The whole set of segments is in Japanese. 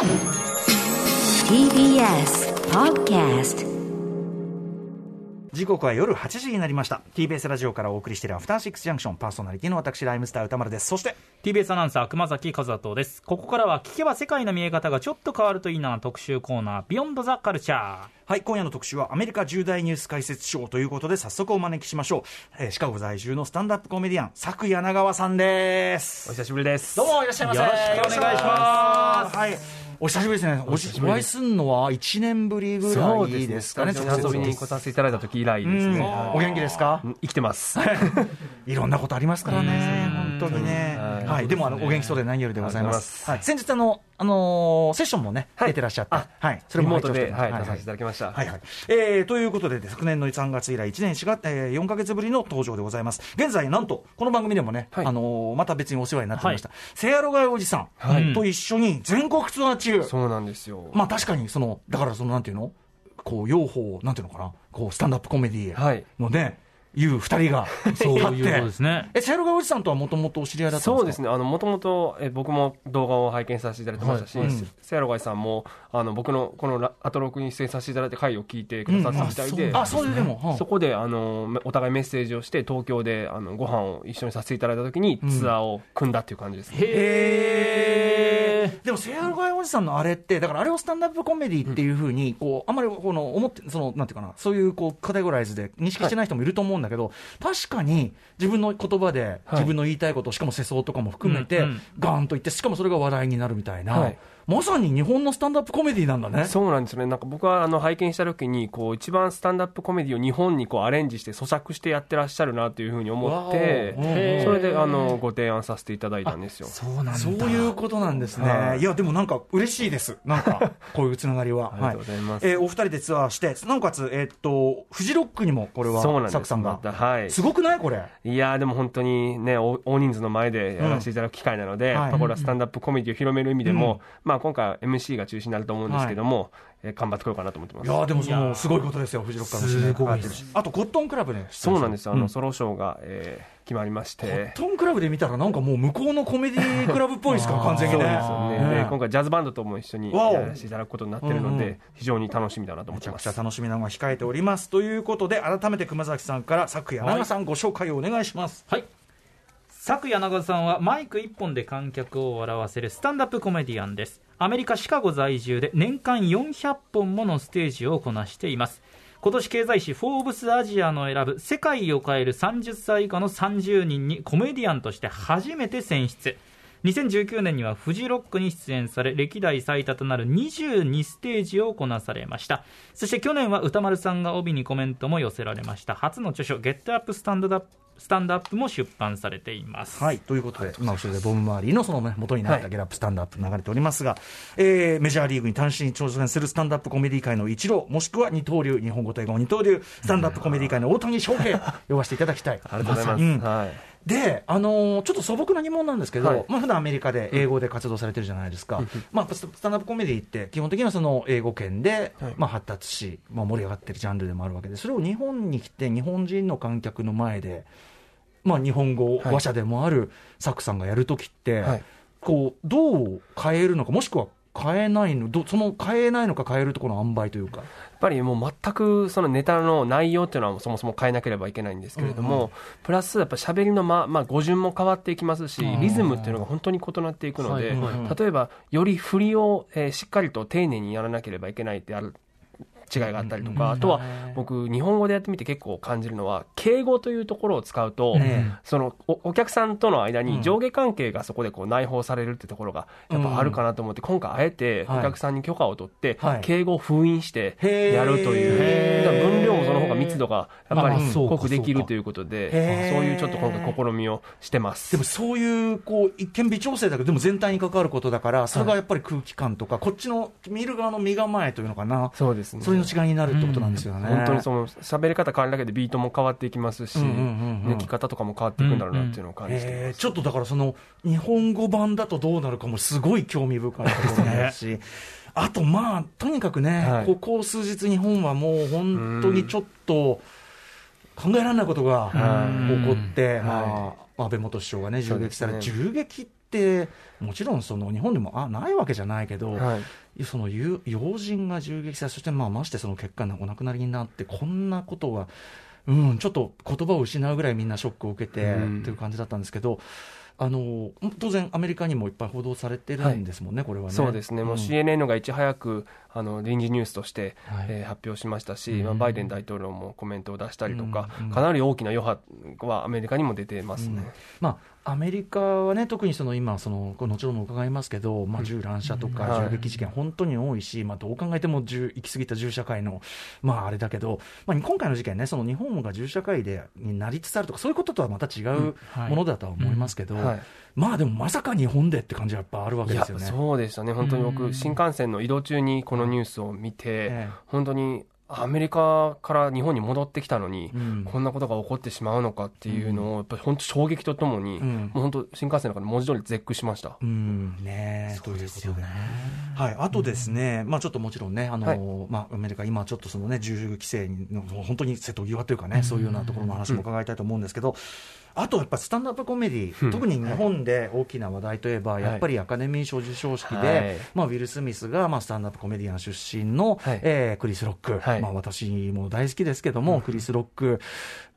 TBS Podcast 時刻は夜8時になりました。TBS ラジオからお送りしているアフターシックスジャンクション。パーソナリティの私ライムスター歌丸です。そして TBS アナウンサー熊崎和人です。ここからは聞けば世界の見え方がちょっと変わるといいな特集コーナービヨンドザカルチャーはい今夜の特集はアメリカ重大ニュース解説ショーということで早速お招きしましょう、えーシカゴ在住のスタンダップコメディアン佐久柳川さんです。お久しぶりです。どうもいらっしゃいませ。よろしくお願いします。はいお久しぶりですね。おしお会いするのは1年ぶりぐらいですかね。そうですね。遊びに来させていただいた時以来ですうん。ね。お元気ですか？うん生きてます。いろんなことありますからね、本当にね。はい。はい、でもあのお元気そうで何よりでございま。す。はい、先日あのあのーセッションもねはい。出てらっしゃって、あはい、そリモート拝聴してで、ます。はい、出させていただきました。はいはい。えー、ということで、昨年の3月以来、1年4月、えー、4か月ぶりの登場でございます。現在、なんと、この番組でもね、はい。あのーまた別にお世話になってました、セアロガイおじさん、はい。と一緒に全国ツアー中。そうなんですよ。まあ確かに、その、だからその、なんていうの？こう、両方、なんていうのかな、こう、スタンダップコメディはい。のね、いう二人が、そういうですね。え、セアロガイおじさんとはもともとお知り合いだったんですか？そうですね、あの、もともと、え僕も動画を拝見させていただいてましたし、はい。うん。セアロガイさんも、あの、僕のこのラアトロックに出演させていただいて回を聞いてくださったみたいで、あ、そういうでも、はあそこで、あの、めお互いメッセージをして、東京で、あの、ご飯を一緒にさせていただいたときに、ツアーを組んだっていう感じですね。へー。でも、セアロガイおじさんのあれって、だからあれをスタンダップコメディっていうふうに、こう、あんまりこの、思って、その、なんていうかな、そういう、こう、カテゴライズで認識してない人もいると思うんだけど、確かに自分の言葉で、はい自分の言いたいこと、しかも世相とかも含めて、うんうん。ガーンと言って、しかもそれが話題になるみたいな、はいまさに日本のスタンダップコメディなんだね。そうなんですよね。なんか僕はあの拝見した時に、こう一番スタンダップコメディを日本にこうアレンジして咀嚼してやってらっしゃるなというふうに思ってそれであのご提案させていただいたんですよ。そうなんそういうことなんですね。はいい、や、でもなんか嬉しいです。なんか、こういうつながりは。ありがとうございますえーお二人でツアーして、なおかつ、えーっと、フジロックにもこれは、そうなんですサクさんが。またはいすごくない？これ。いやーでも本当にね、大大人数の前でやらせていただく機会なので、はいやっぱこれはスタンダップコメディを広める意味でも、まあ今回は MC が中心になると思うんですけども、えー頑張ってこようかなと思ってます。いやーでもそのすごいことですよ、フジロックからあとコットンクラブで、そうなんですよ。あの、うんソロショーが、えー決まりましコッて。トンクラブで見たら、なんかもう向こうのコメディクラブっぽいですから、完全にね。そうですよね。ねで今回ジャズバンドとも一緒にやらせていただくことになってるので、非常に楽しみだなと思ってますめちゃくちゃ。楽しみなのが控えております。ということで、改めて熊崎さんから、昨夜、長さんご紹介をお願いします。はい昨夜長さんはマイク1本で観客を笑わせるスタンダップコメディアンです。アメリカ・シカゴ在住で年間400本ものステージをこなしています。今年経済誌「フォーブスアジア」の選ぶ世界を変える30歳以下の30人にコメディアンとして初めて選出。2019年にはフジロックに出演され歴代最多となる22ステージをこなされました。そして去年は歌丸さんが帯にコメントも寄せられました。初の著書「ゲットアップスタンドアッスタンドアップも出版されています、はい、ということで、今後ろでボム・マーリーのその、ね、元になったはい。ゲラップスタンドアップ流れておりますが、えーメジャーリーグに単身挑戦するスタンドアップコメディ界の一郎、もしくは二刀流、日本語と英語の二刀流、スタンドアップコメディ界の大谷翔平、呼ばせていただきたい。ありがとうございます。うん。はい。で、あのーちょっと素朴な疑問なんですけど、はい。まあ普段アメリカで英語で活動されてるじゃないですか、まあ、ススタンダップコメディって、基本的にはその英語圏で、はい。まあ、発達し、まあ、盛り上がってるジャンルでもあるわけで、それを日本に来て、日本人の観客の前で、まあ、日本語はい。話者でもあるサクさんがやるときって、はい。こうどう変えるのか、もしくは変えないの、どその変えないのか変えるところの塩梅というか。やっぱりもう全くそのネタの内容っていうのはそもそも変えなければいけないんですけれども、プラスやっぱ喋りのま、まあ、語順も変わっていきますし、リズムっていうのが本当に異なっていくので、はい。はい。例えばより振りを、えーしっかりと丁寧にやらなければいけないってある違いがあったりとか、あとは僕日本語でやってみて結構感じるのは敬語というところを使うと、えそのおお客さんとの間うん。に上下関係がそこでこう内包されるってところがやっぱあるかなと思って、今回あえてはい。お客さんに許可を取って、はい。敬語を封印してやるという、分量もその方が密度がやっぱり濃くできるということで、そういうちょっと今回試みをしてます。でもそういうこう一見微調整だけど、でも全体に関わることだから、それがやっぱり空気感とか、こっちの見る側の身構えというのかな、そうですね。の違いになるってことなんですよね。本当にその喋り方変わるだけでビートも変わっていきますし、うんうんうんうん。抜き方とかも変わっていくんだろうなっていうのを感じてます。えーちょっとだからその日本語版だとどうなるかもすごい興味深いところですし、あとまあとにかくね、はい。ここ数日日本はもう本当にちょっと考えられないことがはい起こって、はい。まあ安倍元首相がね銃撃され、そうです銃撃っって、もちろんその日本でもあないわけじゃないけど、はい。その友要人が銃撃され、そしてまあましてその結果、お亡くなりになって、こんなことが、うん、ちょっと言葉を失うぐらいみんなショックを受けて、うん。っていう感じだったんですけど、あの当然、アメリカにもいっぱい報道されてるんですもんね、これはね。そうですね、もう CNN がいち早くあの臨時ニュースとして、はい。えー発表しましたし、うん。まあ、バイデン大統領もコメントを出したりとか、うん。うんかなり大きな余波はアメリカにも出てますね。まあ、アメリカはね、特にその今その、後ほども伺いますけど、まあ、銃乱射とかはい。銃撃事件、本当に多いし、まあ、どう考えても銃行き過ぎた銃社会の、まあ、あれだけど、まあ、今回の事件ね、その日本が銃社会でになりつつあるとか、そういうこととはまた違うはい。ものだとは思いますけど、はいまあでも、まさか日本でって感じはやっぱあるわけですよね。そうでしたね、本当にうん。僕、新幹線の移動中にこのニュースを見て、え本当にアメリカから日本に戻ってきたのに、うん。こんなことが起こってしまうのかっていうのを、やっぱり本当、衝撃とともに、うん。もう本当、新幹線の中で文字通り絶句しました。うん。ねということで。はい、あとですね、まあちょっともちろんね、あの、はい。まあアメリカ、今ちょっとそのね、銃規制の、本当に瀬戸際というかね、そういうようなところの話も伺いたいと思うんですけど、あとやっぱスタンダップコメディ、うん。特に日本で大きな話題といえば、い。やっぱりアカデミー賞授賞式で、はい。まあ、ウィル・スミスが、まあ、スタンダップコメディアン出身の、はい。えークリス・ロック、はい。まあ、私も大好きですけども、クリス・ロック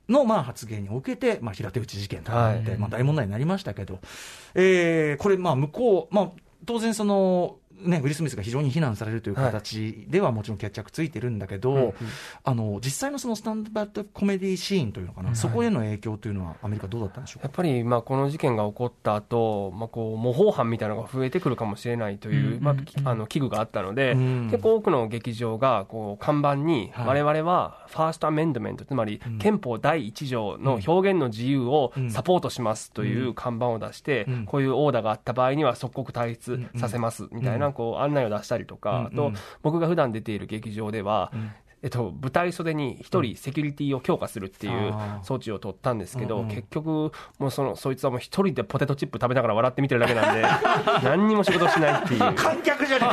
の、まあ、発言を受けて、まあ、平手打ち事件とかなって、はい。まあ、大問題になりましたけど、えーこれ、まあ、向こう、まあ、当然その、ね、ウィル・スミスが非常に非難されるという形ではもちろん決着ついてるんだけど、あの実際のそのスタンダップコメディシーンというのかな、そこへの影響というのは、アメリカどうだったんでしょうか？やっぱりまあこの事件が起こった後、まあこう模倣犯みたいなのが増えてくるかもしれないという、うんまあの危惧があったので、うん結構多くの劇場がこう看板に、はい。我々はファーストアメンドメント、つまりうん。憲法第1条の表現の自由をうん。サポートしますというう看板を出して、うん。こういうオーダーがあった場合には即刻退出させますみたいなこう案内を出したりとか、うんあと僕が普段出ている劇場では、うん。えっと、舞台袖に一人セキュリティを強化するっていうあー。措置を取ったんですけど、うんうん結局、もうそのそいつはもう一人でポテトチップ食べながら笑って見てるだけなんで、何にも仕事しないっていう、観客じゃね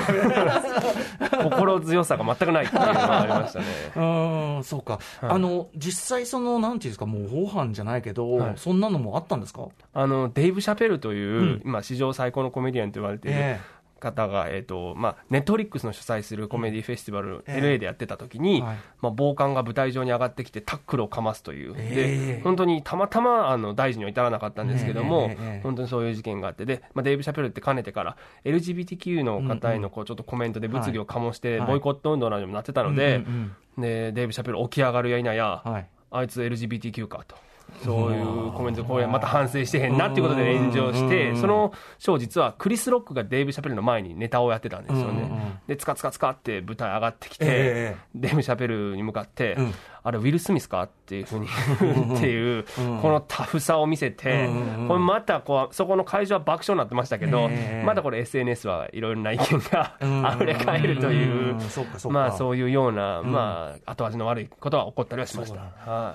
えか心強さが全くないっていうのがありましたね。うーんそうか、はい。あの実際、そのなんていうんですか、もう模倣犯じゃないけど、はい。そんなのもあったんですか、あのデイブ・シャペルという、うん。今、史上最高のコメディアンと言われているえ方が、えっとまあ、ネットフリックスの主催するコメディフェスティバル、ええ LA でやってた時に、はいまあ、暴漢が舞台上に上がってきてタックルをかますという、ええ。で本当にたまたまあの大事には至らなかったんですけども、ええええええ。本当にそういう事件があってで、まあ、デイブ・シャペルってかねてから LGBTQ の方へのこうちょっとコメントで物議を醸して、はい。ボイコット運動などにもなってたので、うんうんでデイブ・シャペル起き上がるや否や、うんはい、あいつ LGBTQ かと。そういうコメントで、これまた反省してへんなっていうことで炎上しうん。て、そのショー、実はクリス・ロックがデイブ・シャペルの前にネタをやってたんですよね。で、つかつかつかって舞台上がってきてええ、デイブ・シャペルに向かってうん、あれ、ウィル・スミスかっていうふうに っていううん、このタフさを見せてこれまたこう、そこの会場は爆笑になってましたけどええ、またこれ SNS はいろいろな意見が うん。溢れ返るというまあそういうような、ん。まあ後味の悪いことは起こったりはしました。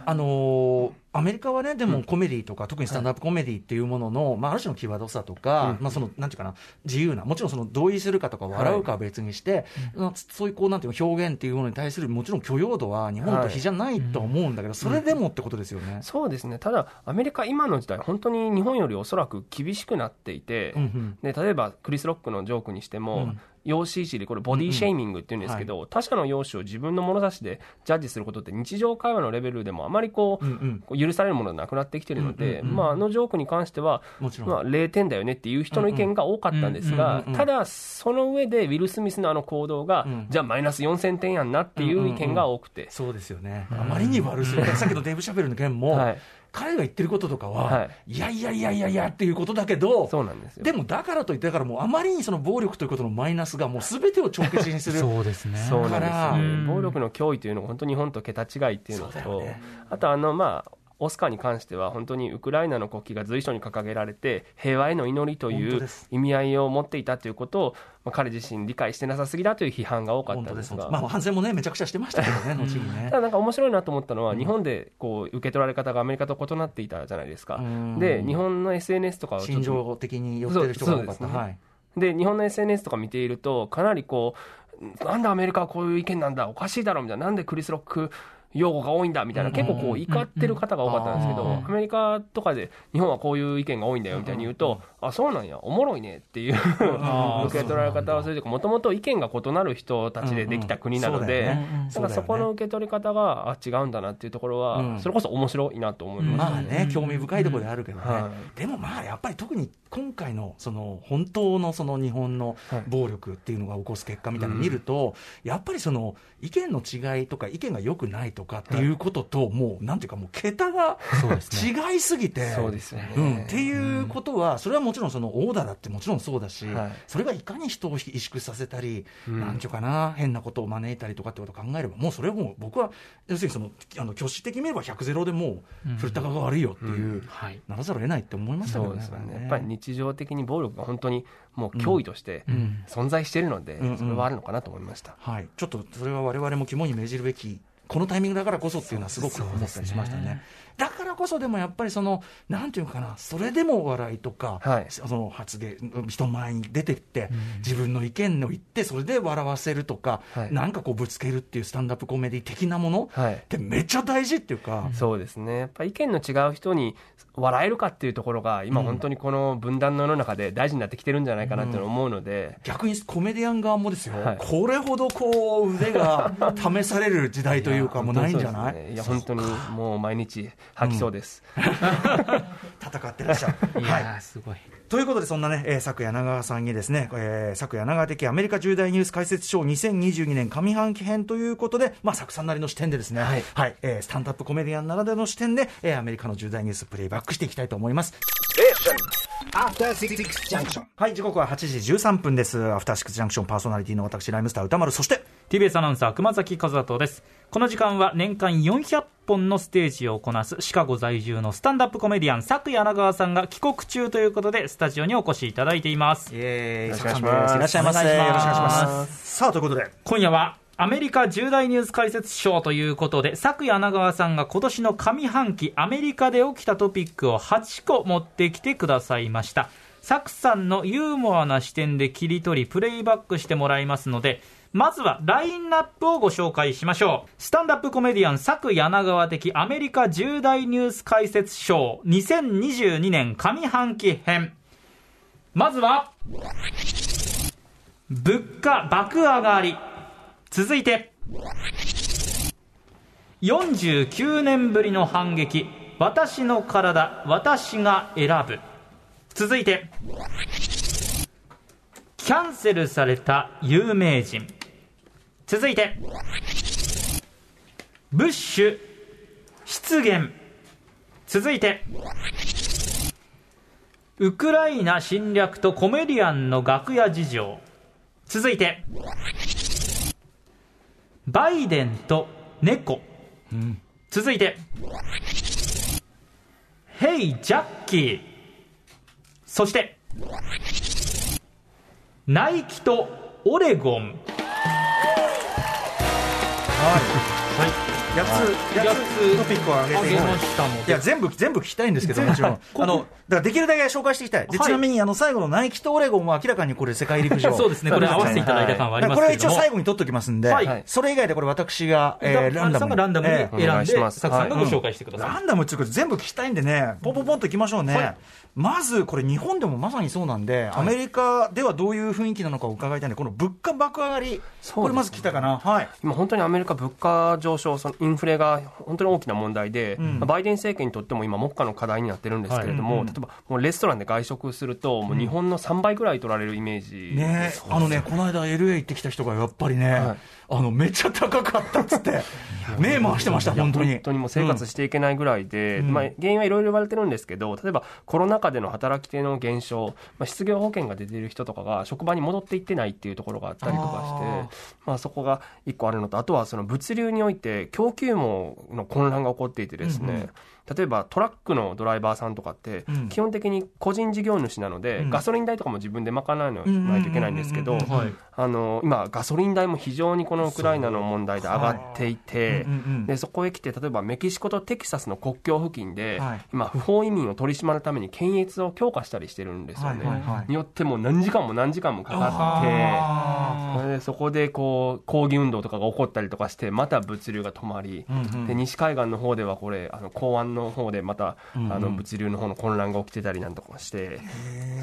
あのーアメリカはね、でもコメディとか、特にスタンダップコメディっていうものの、まあ、ある種の際どさとか、うん。まあ、その、なんていうかな、自由な、もちろんその同意するかとか笑うかは別にして、まあそういうこう、なんていうの、表現っていうものに対する、もちろん許容度は日本と比じゃないと思うんだけど、それでもってことですよね。そうですね、ただ、アメリカ、今の時代、本当に日本よりおそらく厳しくなっていて、で例えばクリス・ロックのジョークにしても、うん容姿いじり、これ、ボディシェイミングっていうんですけど、他者の容姿を自分の物差しでジャッジすることって、日常会話のレベルでもあまりこう、うんうん。許されるものがなくなってきてるので、うんうんうん。まあ、あのジョークに関しては、もちろん。まあ、0点だよねっていう人の意見が多かったんですうんがうんうんうん、ただ、その上で、ウィル・スミスのあの行動が、うん。じゃあマイナス4000点やんなっていう意見が多くて、そうですよね。あまりに悪すぎる。さっきのデーブ・シャベルの件も、はい彼が言ってることとかは、、はいやいやいやいやいやっていうことだけど、そうなんですよ。でもだからといって、だからもうあまりにその暴力ということのマイナスがもうすべてを帳消しにする。そうですね。そうなんです暴力の脅威というのが本当に日本と桁違いっていうのと、よねあとあのまあオスカーに関しては本当にウクライナの国旗が随所に掲げられて平和への祈りという意味合いを持っていたということを、まあ、彼自身理解してなさすぎだという批判が多かっ。たんでが。まあ反省もね、めちゃくちゃしてましたけどね、後にねた。だなんか面白いなと思ったのは、日本でこう受け取られ方がアメリカと異なっていたじゃないですかうん。で、日本の SNS とかを心情的に寄ってる人が多かった。ねはい。で、日本の SNS とか見ていると、かなりこう、なんでアメリカはこういう意見なんだ、おかしいだろみたいな、なんでクリス・ロック用語が多いんだみたいな、結構こう怒ってる方が多かったんですけど、うんアメリカとかで日本はこういう意見が多いんだよみたいに言うと、あそうなんやおもろいねっていう受け取られ方をするというかもともと意見が異なる人たちでできた国なので、だからそこの受け取り方があ違うんだなっていうところは、うん。それこそ面白いなと思いました。まあね、興味深いところであるけどね、はでもまあやっぱり特に今回のその本当のその日本のはい。暴力っていうのが起こす結果みたいなのを見ると、やっぱりその意見の違いとか意見が良くないとかっていうことと、もうなんていうかもう桁が違いすぎて。そうですよね、うん、っていうことは、それはもちろんそのオーダーだってもちろんそうだし、はい。それがいかに人を萎縮させたり、うん。なんていうかな、変なことを招いたりとかってことを考えれば、もうそれはもう僕は、要するにそのあの挙手的に見れば100ゼロでもう、古高が悪いよっていう、はい。ならざるを得ないって思いましたけどね。そうですよねこれやっぱり日常的に暴力が本当にもう脅威としてん。存在しているので、それはあるのかなと思いました。はい、ちょっとそれは我々も肝に銘じるべき、このタイミングだからこそっていうのはすごく思ったりしましたね。だからこそでもやっぱりその、なんていうのかな、それでもお笑いとか、はい。その発言、人前に出てって、自分の意見を言って、それで笑わせるとか、はい。なんかこうぶつけるっていうスタンダップコメディ的なものはい。ってめっちゃ大事っていうか、そうですね。やっぱり意見の違う人に笑えるかっていうところが今本当にこの分断の世の中で大事になってきてるんじゃないかなっていうのを思うので、逆にコメディアン側もですよ、はい。これほどこう腕が試される時代というか、もうないんじゃない？ね。いや本当にもう毎日吐きそうです、戦ってらっしゃる。いはい。やーすごいということで、そんなね、えー、昨夜長川さんにですね、えー、昨夜長川的アメリカ重大ニュース解説賞2022年上半期編ということで、まあ、作さんなりの視点でですね、はい、えースタンダップコメディアンならではの視点で、えー、アメリカの重大ニュースプレイバックしていきたいと思います。After Six Junction. はい、時刻は8時13分です。アフターシックスジャンクションパーソナリティの私、ライムスター歌丸、そして、TBS アナウンサー熊崎和人ですこの時間は年間400本のステージをこなすシカゴ在住のスタンダップコメディアン佐久柳川さんが帰国中ということでスタジオにお越しいただいています。イエーイ、よろしくお願いします。いらっしゃいませ。よろしくお願いします。さあ、ということで、今夜はアメリカ重大ニュース解説賞ということで佐久柳川さんが今年の上半期アメリカで起きたトピックを8個持ってきてくださいました。佐久さんのユーモアな視点で切り取りプレイバックしてもらいますのでまずはラインナップをご紹介しましょう。スタンダップコメディアン佐久柳川的アメリカ重大ニュース解説賞2022年上半期編。まずは物価爆上がり。続いて49年ぶりの反撃。私の体私が選ぶ。続いてキャンセルされた有名人。続いて。ブッシュ出現。続いて。ウクライナ侵略とコメディアンの楽屋事情。続いて。バイデンと猫、うん続いて。ヘイジャッキー。そして。ナイキとオレゴン。8つ、八8つつトピックを上げてましたいや、全部、全部聞きたいんですけど、もちろん。あの、だからできるだけ紹介していきたい。で、はい。ちなみに、あの、最後のナイキとオレゴンは明らかにこれ世界陸上。そうですね。これ合わせていただいた感はありますこれは一応最後に取っときますんで、はい。それ以外でこれ私が、えーランダムランダムにええ。選んで、サクさんがご紹介してください、ランダムっていうこと全部聞きたいんでね、ポンポンポンといきましょうね。はいまず、これ日本でもまさにそうなんで、アメリカではどういう雰囲気なのかを伺いたいんで、この物価爆上がり、これまず聞きたかな？はい。今本当にアメリカ物価上昇そのインフレが本当に大きな問題で、ん。バイデン政権にとっても今目下の課題になってるんですけれども、例えばもうレストランで外食するともう日本の3倍ぐらい取られるイメージね。あのね、この間 LA 行ってきた人がやっぱりね、はいあの、めっちゃ高かったっつって、目回してました、本当に。本当にもう生活していけないぐらいで、まあ、原因はいろいろ言われてるんですけど例えばコロナ禍での働き手の減少、まあ、失業保険が出ている人とかが職場に戻っていってないっていうところがあったりとかしてまあ、そこが一個あるのとあとはその物流において供給網の混乱が起こっていてですね、例えばトラックのドライバーさんとかってうん。基本的に個人事業主なので、うん。ガソリン代とかも自分で賄わないといけないんですけど今ガソリン代も非常にこのウクライナの問題で上がっていて、うんうんうん。でそこへ来て例えばメキシコとテキサスの国境付近で、はい。今不法移民を取り締まるために検閲を強化したりしてるんですよね、はいはいはい。によってもう何時間も何時間もかかってそれでそこでこう抗議運動とかが起こったりとかしてまた物流が止まり、うんうん。で西海岸の方ではこれあの港湾の方でまた、うんうん。あの物流の方の混乱が起きてたりなんとかして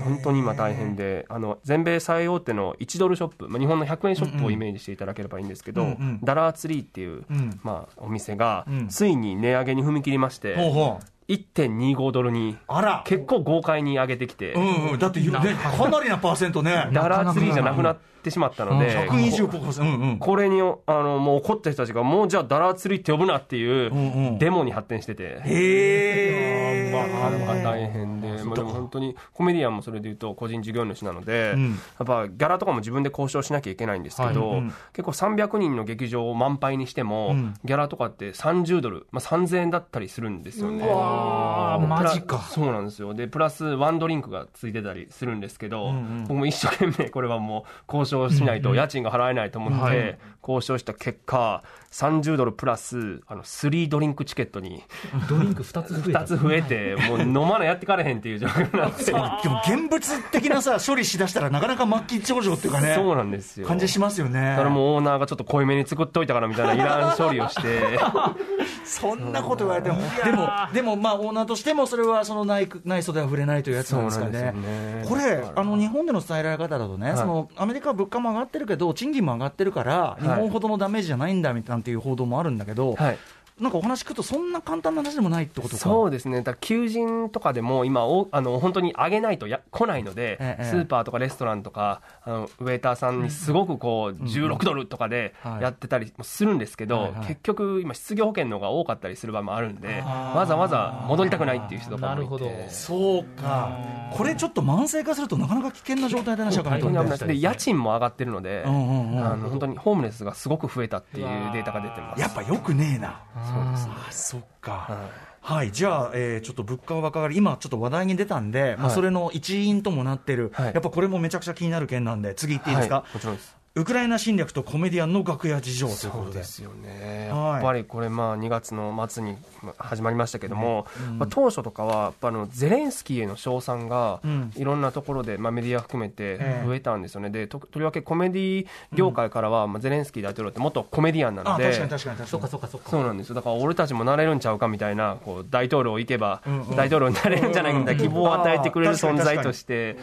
本当に今大変であの全米最大手の1ドルショップ、まあ、日本の100円ショップをイメージしていただければいいんですけど、うんうん。ダラーツリーっていう、うん。まあ、お店がうん。ついに値上げに踏み切りまして、ほうほう。1.25ドルにあら。結構豪快に上げてきて、うんうん。だって、ね、かなりなパーセントね。ダラーツリーじゃなくなってしまったので、120%うんうん。これにあのもう怒った人たちが、もうじゃあダラーツリーって呼ぶなっていうデモに発展してて。へえまあ、なかなか大変で、まあ、でも本当にコメディアンもそれでいうと個人事業主なので、うん。やっぱギャラとかも自分で交渉しなきゃいけないんですけど、結構300人の劇場を満杯にしても、うん。ギャラとかって30ドル、まあ、3000円だったりするんですよね。マジか。そうなんですよ。でプラスワンドリンクがついてたりするんですけど、僕も一生懸命これはもう交渉しないと家賃が払えないと思って、はい。交渉した結果30ドルプラスあの3ドリンクチケットに ドリンク2つ増えた。2つ増えてもう飲まないやってかれへんっていう状況になって。でも現物的なさ処理しだしたらなかなか末期症状っていうかねそうなんですよ。感じしますよね。だからもうオーナーがちょっと濃いめに作っといたからみたいないらん処理をして。そんなこと言われても。でもでもまあオーナーとしてもそれはその内内装では触れないというやつなんですかね。ね。これあの日本での伝えられ方だとね、い。そのアメリカは物価も上がってるけど賃金も上がってるから日本ほどのダメージじゃないんだみたいなっていう報道もあるんだけど、はい。なんかお話聞くとそんな簡単な話でもないってことか。そうですね、だから求人とかでも今おあの、本当に上げないとや来ないので、ええスーパーとかレストランとか、あのウェイターさんにすごくこう、16ドルとかではい。やってたりもするんですけど、はいはい。結局、今、失業保険の方が多かったりする場合もあるんで、わざわざ戻りたくないっていう人とかもいなるほど。て。そうか。これちょっと慢性化するとなかなか危険な状態だな社会で家賃も上がってるので、うんうんうん。あの本当にホームレスがすごく増えたっていうデータが出てます。やっぱよくねえなあそっか。ははい、じゃあ、えーちょっと物価が上がり、今、ちょっと話題に出たんで、まあ、はい。それの一因ともなってる、はい。やっぱこれもめちゃくちゃ気になる件なんで、次行っていいですか、はいもちろんです。ウクライナ侵略とコメディアンの楽屋事情ということで。そうですよね、はい。やっぱりこれ、まあ、2月の末にまあ始まりましたけども、まあ、当初とかは、やっぱあのゼレンスキーへの称賛がうん、いろんなところで、まあ、メディア含めてええ。増えたんですよね、でととりわけコメディ業界からは、まあ、ゼレンスキー大統領って元コメディアンなので。あ確かに確かに確かに。そっかそっかそっか。そうなんですよ。だから俺たちもなれるんちゃうかみたいなこう大統領行けばうんうん。大統領になれるんじゃないかみたいな希望を与えてくれる存在として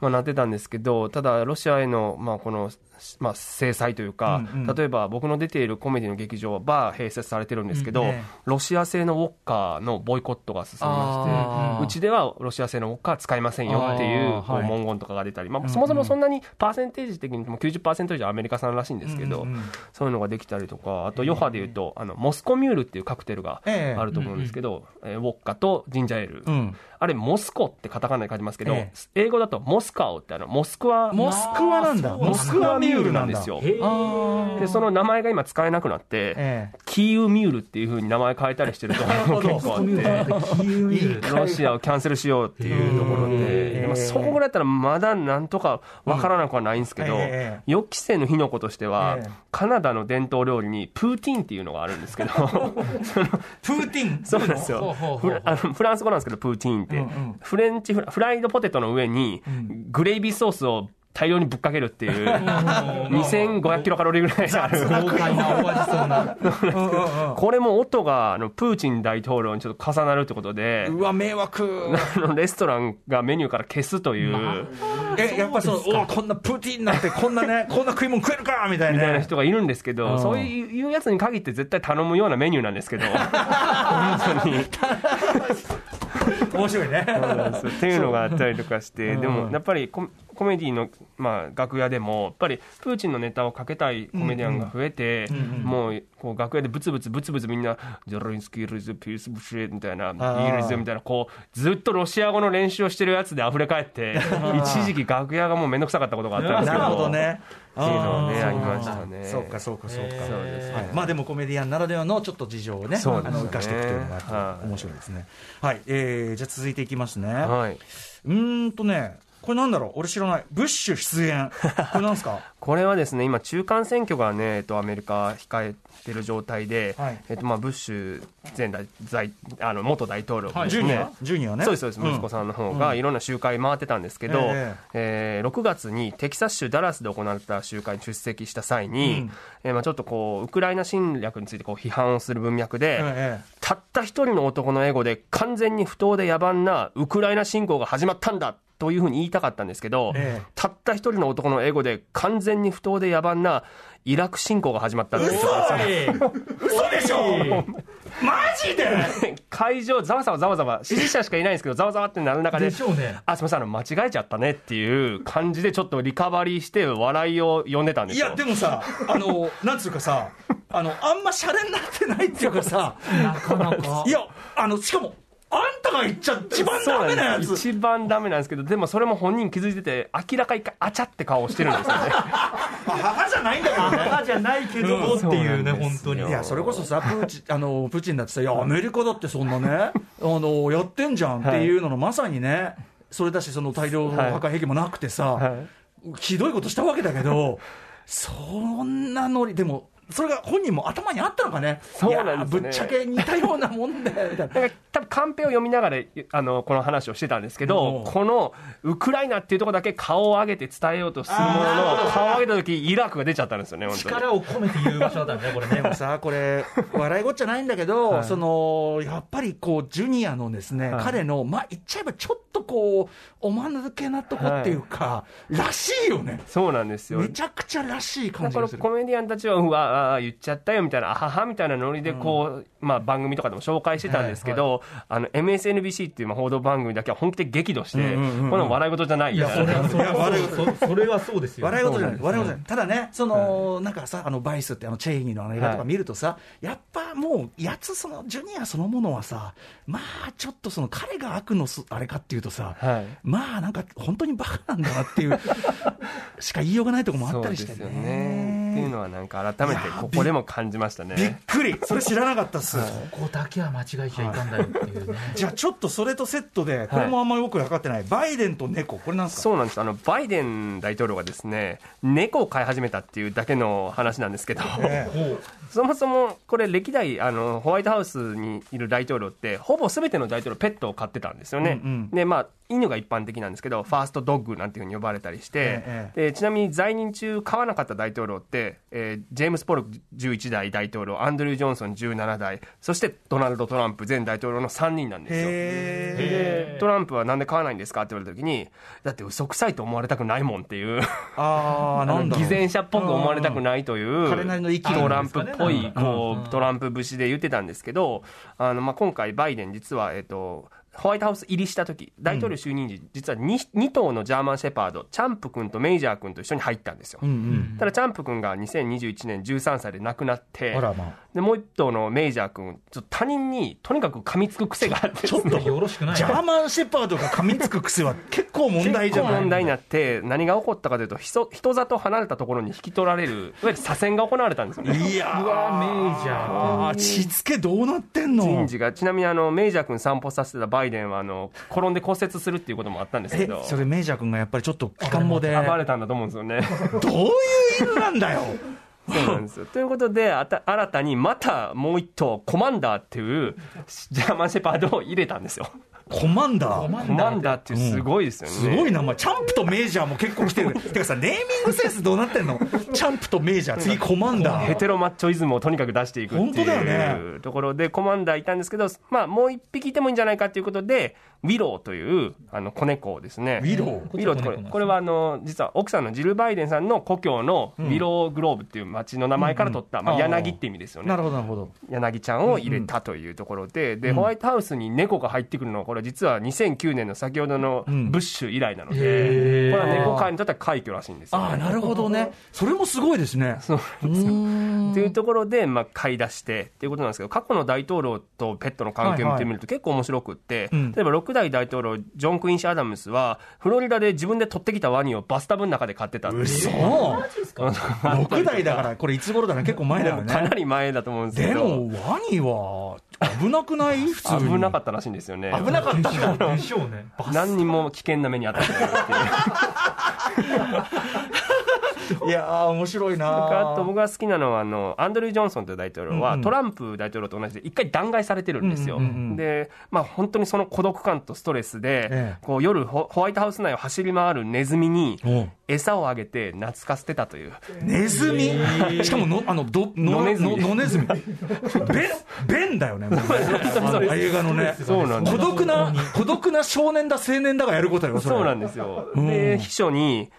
まあ、なってたんですけど、ただ、ロシアへの、まあ、この、まあ、制裁というか、うんうん。例えば僕の出ているコメディの劇場はバー併設されてるんですけど、うんええロシア製のウォッカのボイコットが進みまして、うちではロシア製のウォッカは使いませんよっていう文言とかが出たり、まあ、そもそもそんなにパーセンテージ的にも90%以上アメリカ産らしいんですけど、うんうんうん。そういうのができたりとか、あと余波でいうと、あのモスコミュールっていうカクテルがええあると思うんですけど、えーウォッカとジンジャーエール。うん。あれ、モスコってカタカナで書いてますけど、え英語だとモスカオってあの、モスクワ、モスクワなんだ、モスクワミュールなんだ。ですよ。で、その名前が今使えなくなって、ええ。キーウミュールっていう風に名前変えたりしてるところも結構あって、ロシアをキャンセルしようっていうところで、でもそこぐらいだったらまだなんとかわからなくはないんですけど、うん。ええ予期せぬ火の粉としては、ええ。カナダの伝統料理にプーティンっていうのがあるんですけど、プーティン？そうなんですよ。フラあのフランス語なんですけど、プーティーンって、うんうんフレンチフラフライドポテトの上に、グレイビーソースを大量にぶっかけるっていう、2500キロカロリーぐらいある。豪快なお味そうな これも音があのプーチン大統領にちょっと重なるってことで、うわ、迷惑。あのレストランがメニューから消すという、え、やっぱりその、おこんなプーティンなんて、こんなね、こんな食い物食えるかみたいな。みたいな人がいるんですけうんど、そういうやつに限って絶対頼むようなメニューなんですけど、本当に。面白いね。っていうのがあったりとかして、う。んでもやっぱりココメディの、まあ、楽屋でもやっぱりプーチンのネタをかけたいコメディアンが増えて、もうこう楽屋でブツブツブツブツみんな「ジョロインスキールズピースブシェ」みたいな「ビー。ルズ」みたいなこうずっとロシア語の練習をしてるやつで溢れ返って一時期楽屋がもう面倒くさかったことがあったんですけど。なるほどね。っていうのはねありましたね。そうかそうかそうか。そうですね。はい。まあでもコメディアンならではのちょっと事情をね、あの生かしていくというのが面白いですね。はい、えー、じゃあ続いていきますね。はいうーんとね、これなんだろう、俺知らない、ブッシュ出演、これなんですか？これはですね今中間選挙がね、えっと、アメリカ控えてる状態で、はい。えっとまあ、ブッシュ前大大あの元大統領がですね、ジュニア、ジュニアね。そうですそうです、息子ん。さんの方がいろんな集会回ってたんですけど、ええー6月にテキサス州ダラスで行われた集会に出席した際に、うん。えーまあ、ちょっとこうウクライナ侵略についてこう批判をする文脈で、ええ。たった一人の男のエゴで完全に不当で野蛮なウクライナ侵攻が始まったんだというふうに言いたかったんですけど、ええ。たった一人の男のエゴで完全に不当で野蛮なイラク侵攻が始まったんですよ。嘘でしょ？マジで？会場ざわざわざわざわ支持者しかいないんですけどざわざわってなる中ででねあすみませんあの間違えちゃったねっていう感じでちょっとリカバリーして笑いを呼んでたんですよいや、でもさ、あの、なんつうかさ、あの、あんまシャレになってないっていうかさ、なかなかいや、あの、しかも、あんたが言っちゃ一番ダメなやつ。そうんです。一番ダメなんですけどでもそれも本人気づいてて明らかにあちゃって顔をしてるんですよね。母じゃないんだけどね。母じゃないけどもっていうね、本当に。いや、それこそさ、プーチン、あの、プーチンだってさ、いや、アメリカだってそんなね、あの、やってんじゃんっていうのの、まさにね、それだし、その大量破壊兵器もなくてさ、はい。ひどいことしたわけだけど、そんなノリ、でも、それが本人も頭にあったのかね、そうなんですよねぶっちゃけ似たようなもんだよ、みたいな。なんか多分カンペを読みながらあのこの話をしてたんですけど、うんこのウクライナっていうところだけ顔を上げて伝えようとするものの顔を上げた時イラクが出ちゃったんですよね力を込めて言う場所だったんですね、これね。でもさ、これ、笑いごっちゃないんだけど、そのやっぱりこう、ジュニアのですね、はい彼の、まあ、言っちゃえばちょっとこう、おまぬけなとこっていうか、らしいよね。そうなんですよめちゃくちゃらしい感じがする。コメディアンたちはうわあー言っちゃったよみたいなあははみたいなノリでこう、まあ、番組とかでも紹介してたんですけど、あの MSNBC っていうまあ報道番組だけは本気で激怒して、うんうんうんうん。この笑い事じゃないいや、それは、そうですよ。笑い事じゃない、笑い事じゃない、ただね、その、なんかさ、あのバイスって、あのチェイニーのあの映画とか見るとさ、やっぱもう、やつ、そのジュニアそのものはさ、まあ、ちょっとその彼が悪のすあれかっていうとさ、はい。まあ、なんか本当にバカなんだなっていう、しか言いようがないところもあそったりしてうですよねいうのはなんか改めてここでも感じましたびっねくり、それ知らなかったっす。ここだけは間違えちゃいかんだよっていうね。じゃあちょっとそれとセットで、これもあんまりよく分かってない、バイデンと猫、これなんですか？そうなんです。あのバイデン大統領がですね猫を飼い始めたっていうだけの話なんですけど、ええ。ほ うそもそもこれ歴代あのホワイトハウスにいる大統領ってほぼ全ての大統領ペットを飼ってたんですよね、うんうん。でまあ犬が一般的なんですけどファーストドッグなんていうふうに呼ばれたりして、えでちなみに在任中飼わなかった大統領って、えージェームス・ポルク11代大統領アンドリュー・ジョンソン17代そしてドナルド・トランプ前大統領の3人なんですよ。トランプはなんで飼わないんですかって言われた時にだって嘘くさいと思われたくないもんっていうあ なん偽善者っぽく思われたくないというトランプっぽいうん。こうトランプ節で言ってたんですけどあのまあ今回バイデン実はえっとホワイトハウス入りした時大統領就任時、実は 2, 2頭のジャーマンシェパードチャンプ君とメイジャー君と一緒に入ったんですよ、うんうん。ただチャンプ君が2021年13歳で亡くなってまあ。でもう一頭のメイジャー君ちょっと他人にとにかく噛みつく癖があってですね。よろしくない。ジャーマンシェパードが噛みつく癖は結構問題じゃない？結構問題になって何が起こったかというと人人里離れたところに引き取られるいわゆる左遷が行われたんですよねいやうわメイジャー。あーしつけどうなってんの？人事が。ちなみにあのメイジャー君散歩させてたバイデンはあの転んで骨折するっていうこともあったんですけえどそれメイジャー君がやっぱりちょっと期間もで。暴れたんだと思うんですよね。どういう犬なんだよそうなんですよ。ということであた新たにまたもう一頭コマンダーっていうジャーマンシェパードを入れたんですよ。コマンダー？マコマンダーっていうすごいですよね。すごい名前チャンプとメイジャーも結構来てる。てかさネーミングセンスどうなってんの？チャンプとメイジャー。次コマンダー。ヘテロマッチョイズムをとにかく出していくって本当だよいね。うところでコマンダーいたんですけど、まあ、もう一匹いてもいいんじゃないかということでウィローというあの子猫をですね。ウィロー。ウィローってこれこれはあの実は奥さんのジル・バイデンさんの故郷のウィローグローブっていう町の名前から取った、まあ、柳って意味ですよね。なるほどなるほど。柳ちゃんを入れたというところで、でホワイトハウスに猫が入ってくるのはここれ実は2009年の先ほどのん。ブッシュ以来なので、これは猫界にとっては快挙らしいんですよ、ね。ああ、なるほどね。それもすごいですね。そうなんですよ。っていうところで、まあ、買い出してっていうことなんですけど、過去の大統領とペットの関係を見てみると結構面白くって、うん。例えば6代大統領、ジョン・クインシー・アダムスは、フロリダで自分で取ってきたワニをバスタブの中で飼ってたっていう嘘 !6 代だから、これいつ頃だね。結構前だよかなね。り前だと思うんですけでど、も、ワニは危なくない？普通に。危なかったらしいんですよね。危なかった。でしょうね。何にも危険な目に当たってないっていう。いやー、面白いな僕あと僕が好きなのはあのアンドリュー・ジョンソンという大統領は、うんうん。トランプ大統領と同じで一回弾劾されてるんですよ、うんうんうんで、まあ、本当にその孤独感とストレスで、ええ。こう夜ホホワイトハウス内を走り回るネズミにう。ん餌をあげて懐かせてたという。ネズミ？しかもの、あの、ど、の、野ネズミ。の野ネズミ。ベン、だよね、ね。映画のね。そうなんです。孤独な、孤独な少年だ、青年だがやることよ、そうなんですよ、うん。で秘書に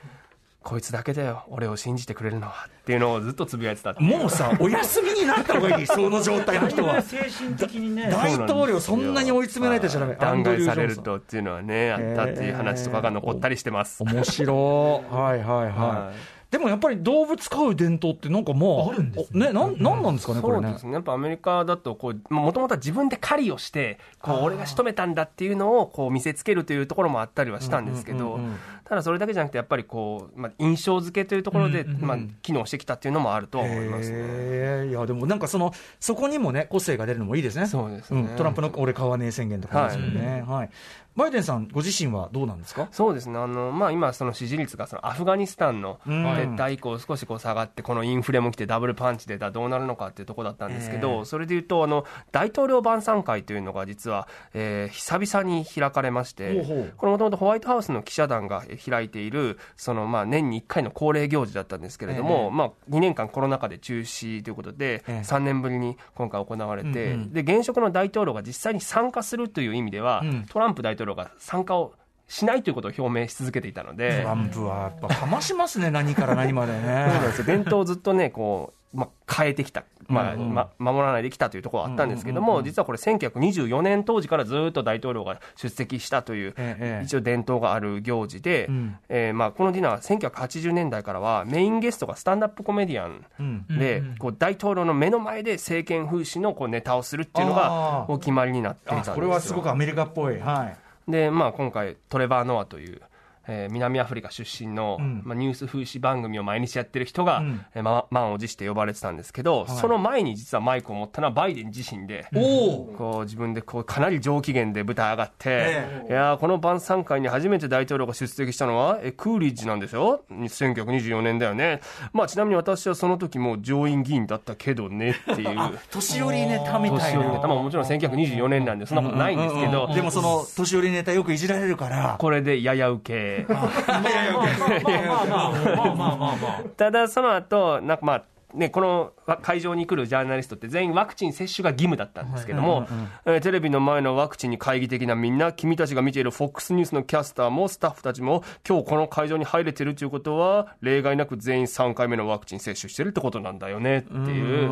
こいつだけだよ俺を信じてくれるのはっていうのをずっとつぶやいてたもうさ、お休みになった方がいい、その状態の人は。精神的にね。大統領そんなに追い詰められてちゃダメ。弾劾されるとっていうのはねあったっていう話とかが残ったりしてます、面白い。はいはいはい。はいでもやっぱり動物飼う伝統ってなんかまあ、あるんですね。なん、なんなんですかね、これねそうで。すね、やっぱアメリカだとこう、もともとは自分で狩りをして、こう俺が仕留めたんだっていうのをこう見せつけるというところもあったりはしたんですけどうんうんうんうん、ただそれだけじゃなくて、やっぱりこう、まあ、印象付けというところで、うんうんうんまあ、機能してきたっていうのもあるとは思いますね。いや、でもなんかその、そこにもね、個性が出るのもいいですね。そうですねんトランプの俺買わねえ宣言とかですよね。はい。バイデンさん、ご自身はどうなんですか？そうですね、あのまあ、今、その支持率がそのアフガニスタンのうん。撤退以降、少しこう下がって、このインフレも来て、ダブルパンチでだどうなるのかっていうところだったんですけえど、えそれでいうとあの、大統領晩餐会というのが実は、えー久々に開かれましてほうこれ、もともとホワイトハウスの記者団が開いている、そのまあ年に1回の恒例行事だったんですけれども、ええまあ、2年間コロナ禍で中止ということで、ええ。3年ぶりに今回行われて、うんうん。で現職の大統領が実際に参加するという意味では、うん。トランプ大統領が参加をしないということを表明し続けていたので、トランプはやっぱかましますね、何から何までそうなんね。ですよ伝統をずっとね、こう、まあ、変えてきた、まあま、守らないできたというところはあったんですけども、実はこれ、1924年当時からずっと大統領が出席したという、ええ一応伝統がある行事で、うんえーまあ、このディナーは1980年代からは、メインゲストがスタンダップコメディアンうんで、こう大統領の目の前で政権風刺のこうネタをするっていうのがお決まりになっていたんですこれはすごくアメリカっぽい。はい。で、まあ、今回、トレバー・ノアという、えー南アフリカ出身の、うん。まあ、ニュース風刺番組を毎日やってる人が、うん。えーま、満を持して呼ばれてたんですけど、い。その前に実はマイクを持ったのはバイデン自身で、おおこう自分でこうかなり上機嫌で舞台上がって、えいやーこの晩餐会に初めて大統領が出席したのはえクーリッジなんでしょ1924年だよね、まあ、ちなみに私はその時もう上院議員だったけどねっていう。年寄りネタみたいな。年寄りネタ。まあもちろん1924年なんでそんなことないんですけど、でもその年寄りネタよくいじられるから。これでやや受け。まあまあまあまあまあまあまあ。ただその後なんかまあね、この会場に来るジャーナリストって全員ワクチン接種が義務だったんですけども、えーテレビの前のワクチンに懐疑的なみんな君たちが見ている FOX ニュースのキャスターもスタッフたちも今日この会場に入れてるということは例外なく全員3回目のワクチン接種してるってことなんだよねっていう。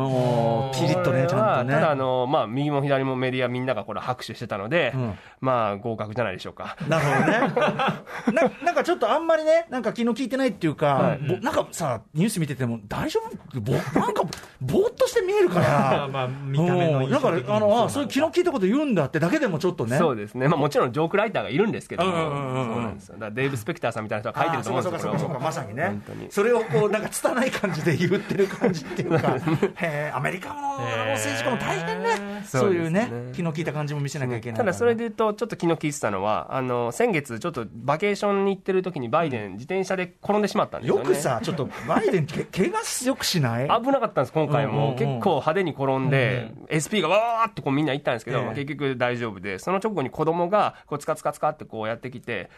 ピリッとね、ちゃんとね。ただあの、まあ、右も左もメディアみんながこれ拍手してたので、んまあ合格じゃないでしょうか。なるほどね。ななんかちょっとあんまりね、なんか昨日聞いてないっていうか、ぼなんかさ、ニュース見てても大丈夫？ぼなんか、ぼーっとして見えるか まあら。まあ見た目のうん。だから、あの、あ、そういう昨日聞いたこと言うんだってだけでもちょっとね。そうですね、まあ、もちろんジョークライターがいるんですけども、うんうんうんうん。そうなんですよ。だからデーブ・スペクターさんみたいな人が書いてると思うんですよ、そうかそうかそうか。これはまさにね。本当に。それをこう、なんか拙い感じで言ってる感じっていうか、へーアメリカの政治家も大変ね。そういうねそうですね、昨日聞いた感じも見せなきゃいけない。た。だそれで言うと、ちょっと昨日聞いてたのは、あの先月、ちょっとバケーションに行ってる時に、バイデン、自転車で転んでしまったんですよ、ね、よくさ、ちょっとバイデン、け怪我よくしない？危なかったんです、今回も、結構派手に転んで、SP がわーってこうみんな行ったんですけど、結局大丈夫で、その直後に子供がこうつかつかつかってこうやってきて、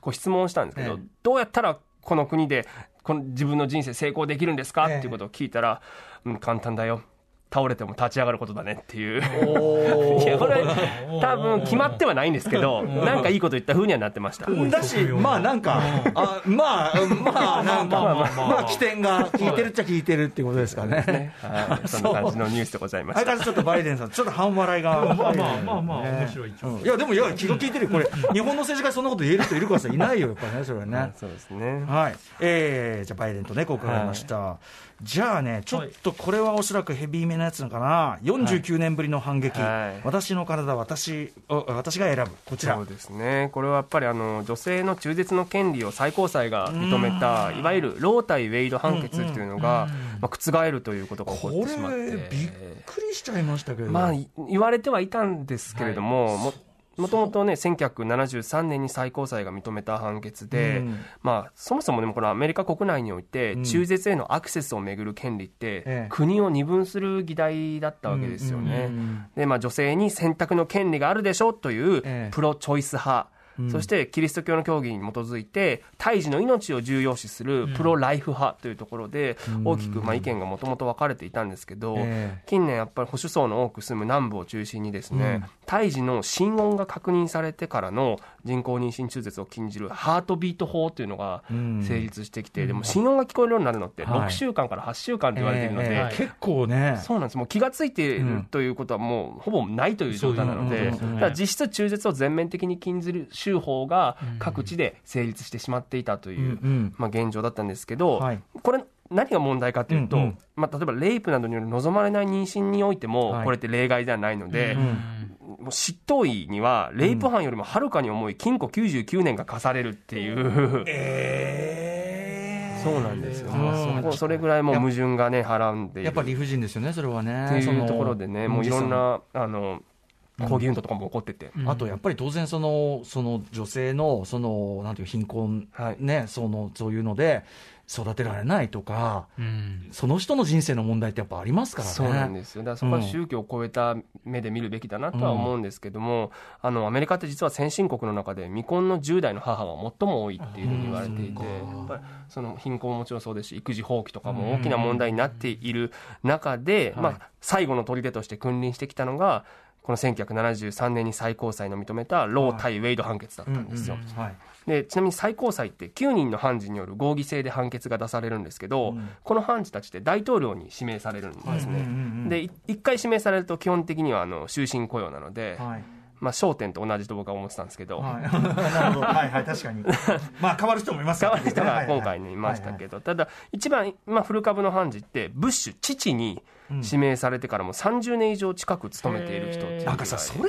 こう質問したんですけど、ええどうやったらこの国でこの自分の人生成功できるんですか、ええっていうことを聞いたら、うん、簡単だよ。倒れても立ち上がることだねっていう。おいや、これ、多分決まってはないんですけど、なんかいいこと言った風にはなってました。だし、まあなんか、あまあ、まあなんか、まあまあまあまあ起点が効いてるっちゃ効いてるっていうことですかね。はい、そんな感じのニュースでございました。ちょっとバイデンさん、ちょっと半笑いが。まあまあまあまあ、ね面白いいや、でも、いや、気が利いてるよ、これ、日本の政治家にそんなこと言える人いるかさ、いないよ、やっぱね、それはね。そうですね。はい、えー、じゃあ、バイデンとね、こう伺いました。じゃあね、ちょっとこれはおそらくヘビーめなやつな。のかな、49年ぶりの反撃、はい。私の体、私お私が選ぶ、こちら。そう。ですね、これはやっぱりあの女性の中絶の権利を最高裁が認めた、いわゆるロー対ウェイド判決っていうのが、まあ、覆るということが起ここってしまって。れ、びっくりしちゃいましたけど。まあ、い言われてはいたんですけれども、ももともとね、1973年に最高裁が認めた判決で、うん。まあ、そもそもでもこのアメリカ国内において、うん。中絶へのアクセスをめぐる権利って、ええ。国を二分する議題だったわけですよね。で、まあ、女性に選択の権利があるでしょうというええ。プロチョイス派。そしてキリスト教の教義に基づいて胎児の命を重要視するプロライフ派というところで大きくまあ意見がもともと分かれていたんですけど、ええ。近年やっぱり保守層の多く住む南部を中心にですね、胎児の心音が確認されてからの人工妊娠中絶を禁じるハートビート法というのがうん。成立してきて、でも心音が聞こえるようになるのってはい。6週間から8週間と言われているので、結構ね、そうなんです。もう気がついているということはもうほぼないという状態なので、実質中絶を全面的に禁ずる州法が各地で成立してしまっていたという、うんうん。まあ、現状だったんですけど、はい。これ何が問題かというと、うんうん。まあ、例えばレイプなどによる望まれない妊娠においても、はい。これって例外ではないので、うんもう執刀医にはレイプ犯よりもはるかに重い禁錮99年が課されるっていう、えー。そうなんですよ、うんそれぐらいもう矛盾がねはらんでやっぱり理不尽ですよね、それはね。っていそうのところでね、もういろんなあの抗議運動とかも起こってて、あとやっぱり当然その、その女性のそのなんていう貧困、はい。ね、そのそういうので育てられないとか、うん。その人の人生の問題ってやっぱありますからね。そうなんですよ、だからそこは宗教を超えた目で見るべきだなとは思うんですけども、あのアメリカって実は先進国の中で未婚の10代の母が最も多いっていうふうに言われていて、やっぱりその貧困ももちろんそうですし、育児放棄とかも大きな問題になっている中で、まあ、最後の砦として君臨してきたのが、この1973年に最高裁の認めたロー対ウェイド判決だったんですよ。はい。でちなみに最高裁って9人の判事による合議制で判決が出されるんですけど、この判事たちって大統領に指名されるんですね。でい一回指名されると基本的にはあの終身雇用なので、はい。まあ、焦点と同じと僕は思ってたんですけど、はい、なるほど、はいはい、確かに。まあ、変わる人もいます変からわる人が今回ねいましたけど、ただ一番、まあ、古株の判事ってブッシュ父に指名されてからも30年以上近く勤めている人っていうぐらないんかさ、それは、